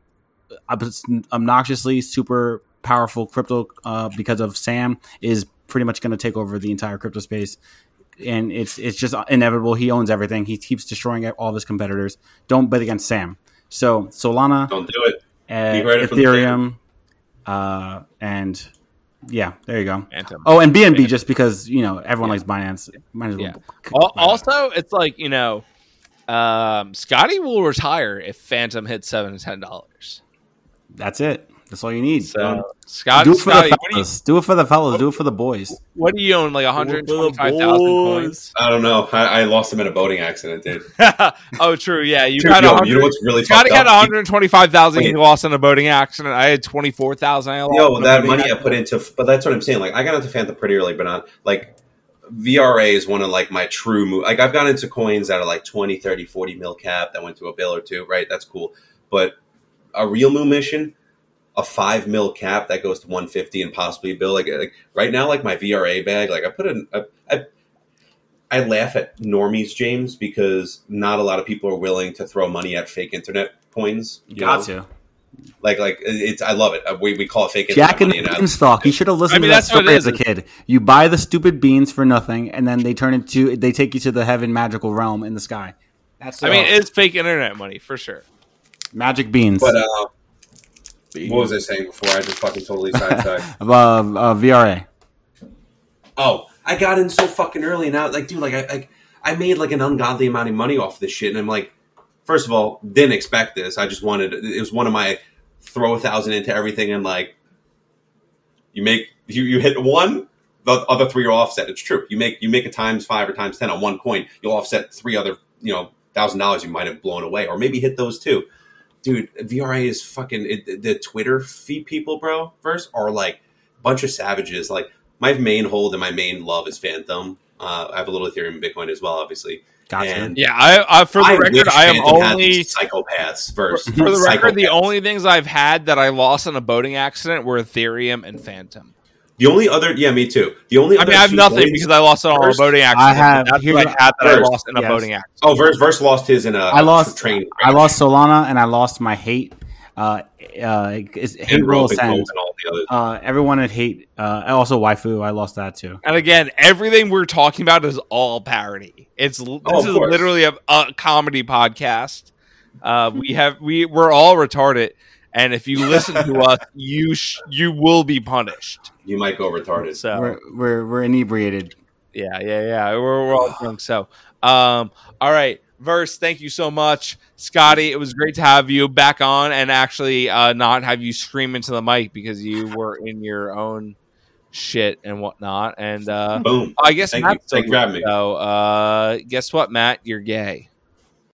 obnoxiously super powerful crypto uh, because of Sam is pretty much going to take over the entire crypto space. And it's it's just inevitable. He owns everything. He keeps destroying all of his competitors. Don't bet against Sam. So Solana, Don't do it. uh, You heard it from the Ethereum, uh, and yeah, there you go. Fantom. Oh, and BNB just because you know everyone likes Binance. Might as well. Yeah. c- Al- buy that. Also, it's like you know, um, Scotty will retire if Fantom hits seven to ten dollars. that's it. That's all you need. So Scott, do it for Scotty, the what do you fellas. Do it for the fellas. Do it for the boys. what do you own? Like one hundred twenty-five thousand coins? I don't know. I, I lost them in a boating accident, dude. oh, true. Yeah, you Dude, had yo, 100 you know what's really Scotty fucked had one hundred twenty-five thousand. He lost in a boating accident. I had twenty-four thousand. Yo, that money I put into, but that's what I'm saying. Like, I got into Fantom pretty early, but not like VRA is one of like my true move. Like, I've got into coins that are like 20, 30, 40 mil cap that went to a bill or two, right? That's cool. But a real move mission, a five mil cap that goes to 150 and possibly a bill. Like, like right now, like my VRA bag, like I put in, I, I, I laugh at normies, James, because not a lot of people are willing to throw money at fake internet coins. You Got know? to. Like, like it's, I love it. Uh, We, we call it fake Jack and internet money. and I- Beanstalk. You should have listened I mean, to that that's story as a kid. You buy the stupid beans for nothing, and then they turn into they take you to the heaven magical realm in the sky. That's I mean, it's fake internet money for sure. magic beans. But uh, what was I saying before? I just fucking totally sidetracked. uh, uh, VRA. oh, I got in so fucking early now. Like, dude, like I, like I made like an ungodly amount of money off this shit, and I'm like, first of all, didn't expect this. I just wanted. It was one of my throw a thousand into everything, and like, you make you you hit one. The other three are offset. It's true. You make you make a times five or times ten on one coin. You'll offset three other you know thousand dollars you might have blown away, or maybe hit those two. Dude, VRA is fucking it, the Twitter feed people, bro. First are like a bunch of savages. Like my main hold and my main love is Fantom. Uh, I have a little Ethereum and Bitcoin as well, obviously. Gotcha. And Yeah, I, I for the I record, I am only psychopaths first. for the record the only things I've had that I lost in a boating accident were Ethereum and Fantom. The only other, yeah, me too. The only I other mean, I have nothing coins- because I lost it on a First, boating accident. I have- That's here's what I had that I lost in a yes. boating accident. oh, Verse Verse lost his in a I lost train. I lost Solana and I lost my hate. Uh, uh, it's hate and will Rope and and all the others. Uh, everyone at hate. Uh, also waifu. I lost that too. And again, everything we're talking about is all parody. It's this Oh, is course. literally a, a comedy podcast. Uh, we have we we're all retarded, and if you listen to us, you sh- you will be punished. You might go retarded. So We're, we're we're inebriated. yeah, yeah, yeah. We're, we're all drunk. So, um, all right, verse. Thank you so much, Scotty. It was great to have you back on, and actually uh, not have you scream into the mic because you were in your own shit and whatnot. And uh, Boom. I guess Thank you. Thank you for having me. So, uh, guess what, Matt? You're gay.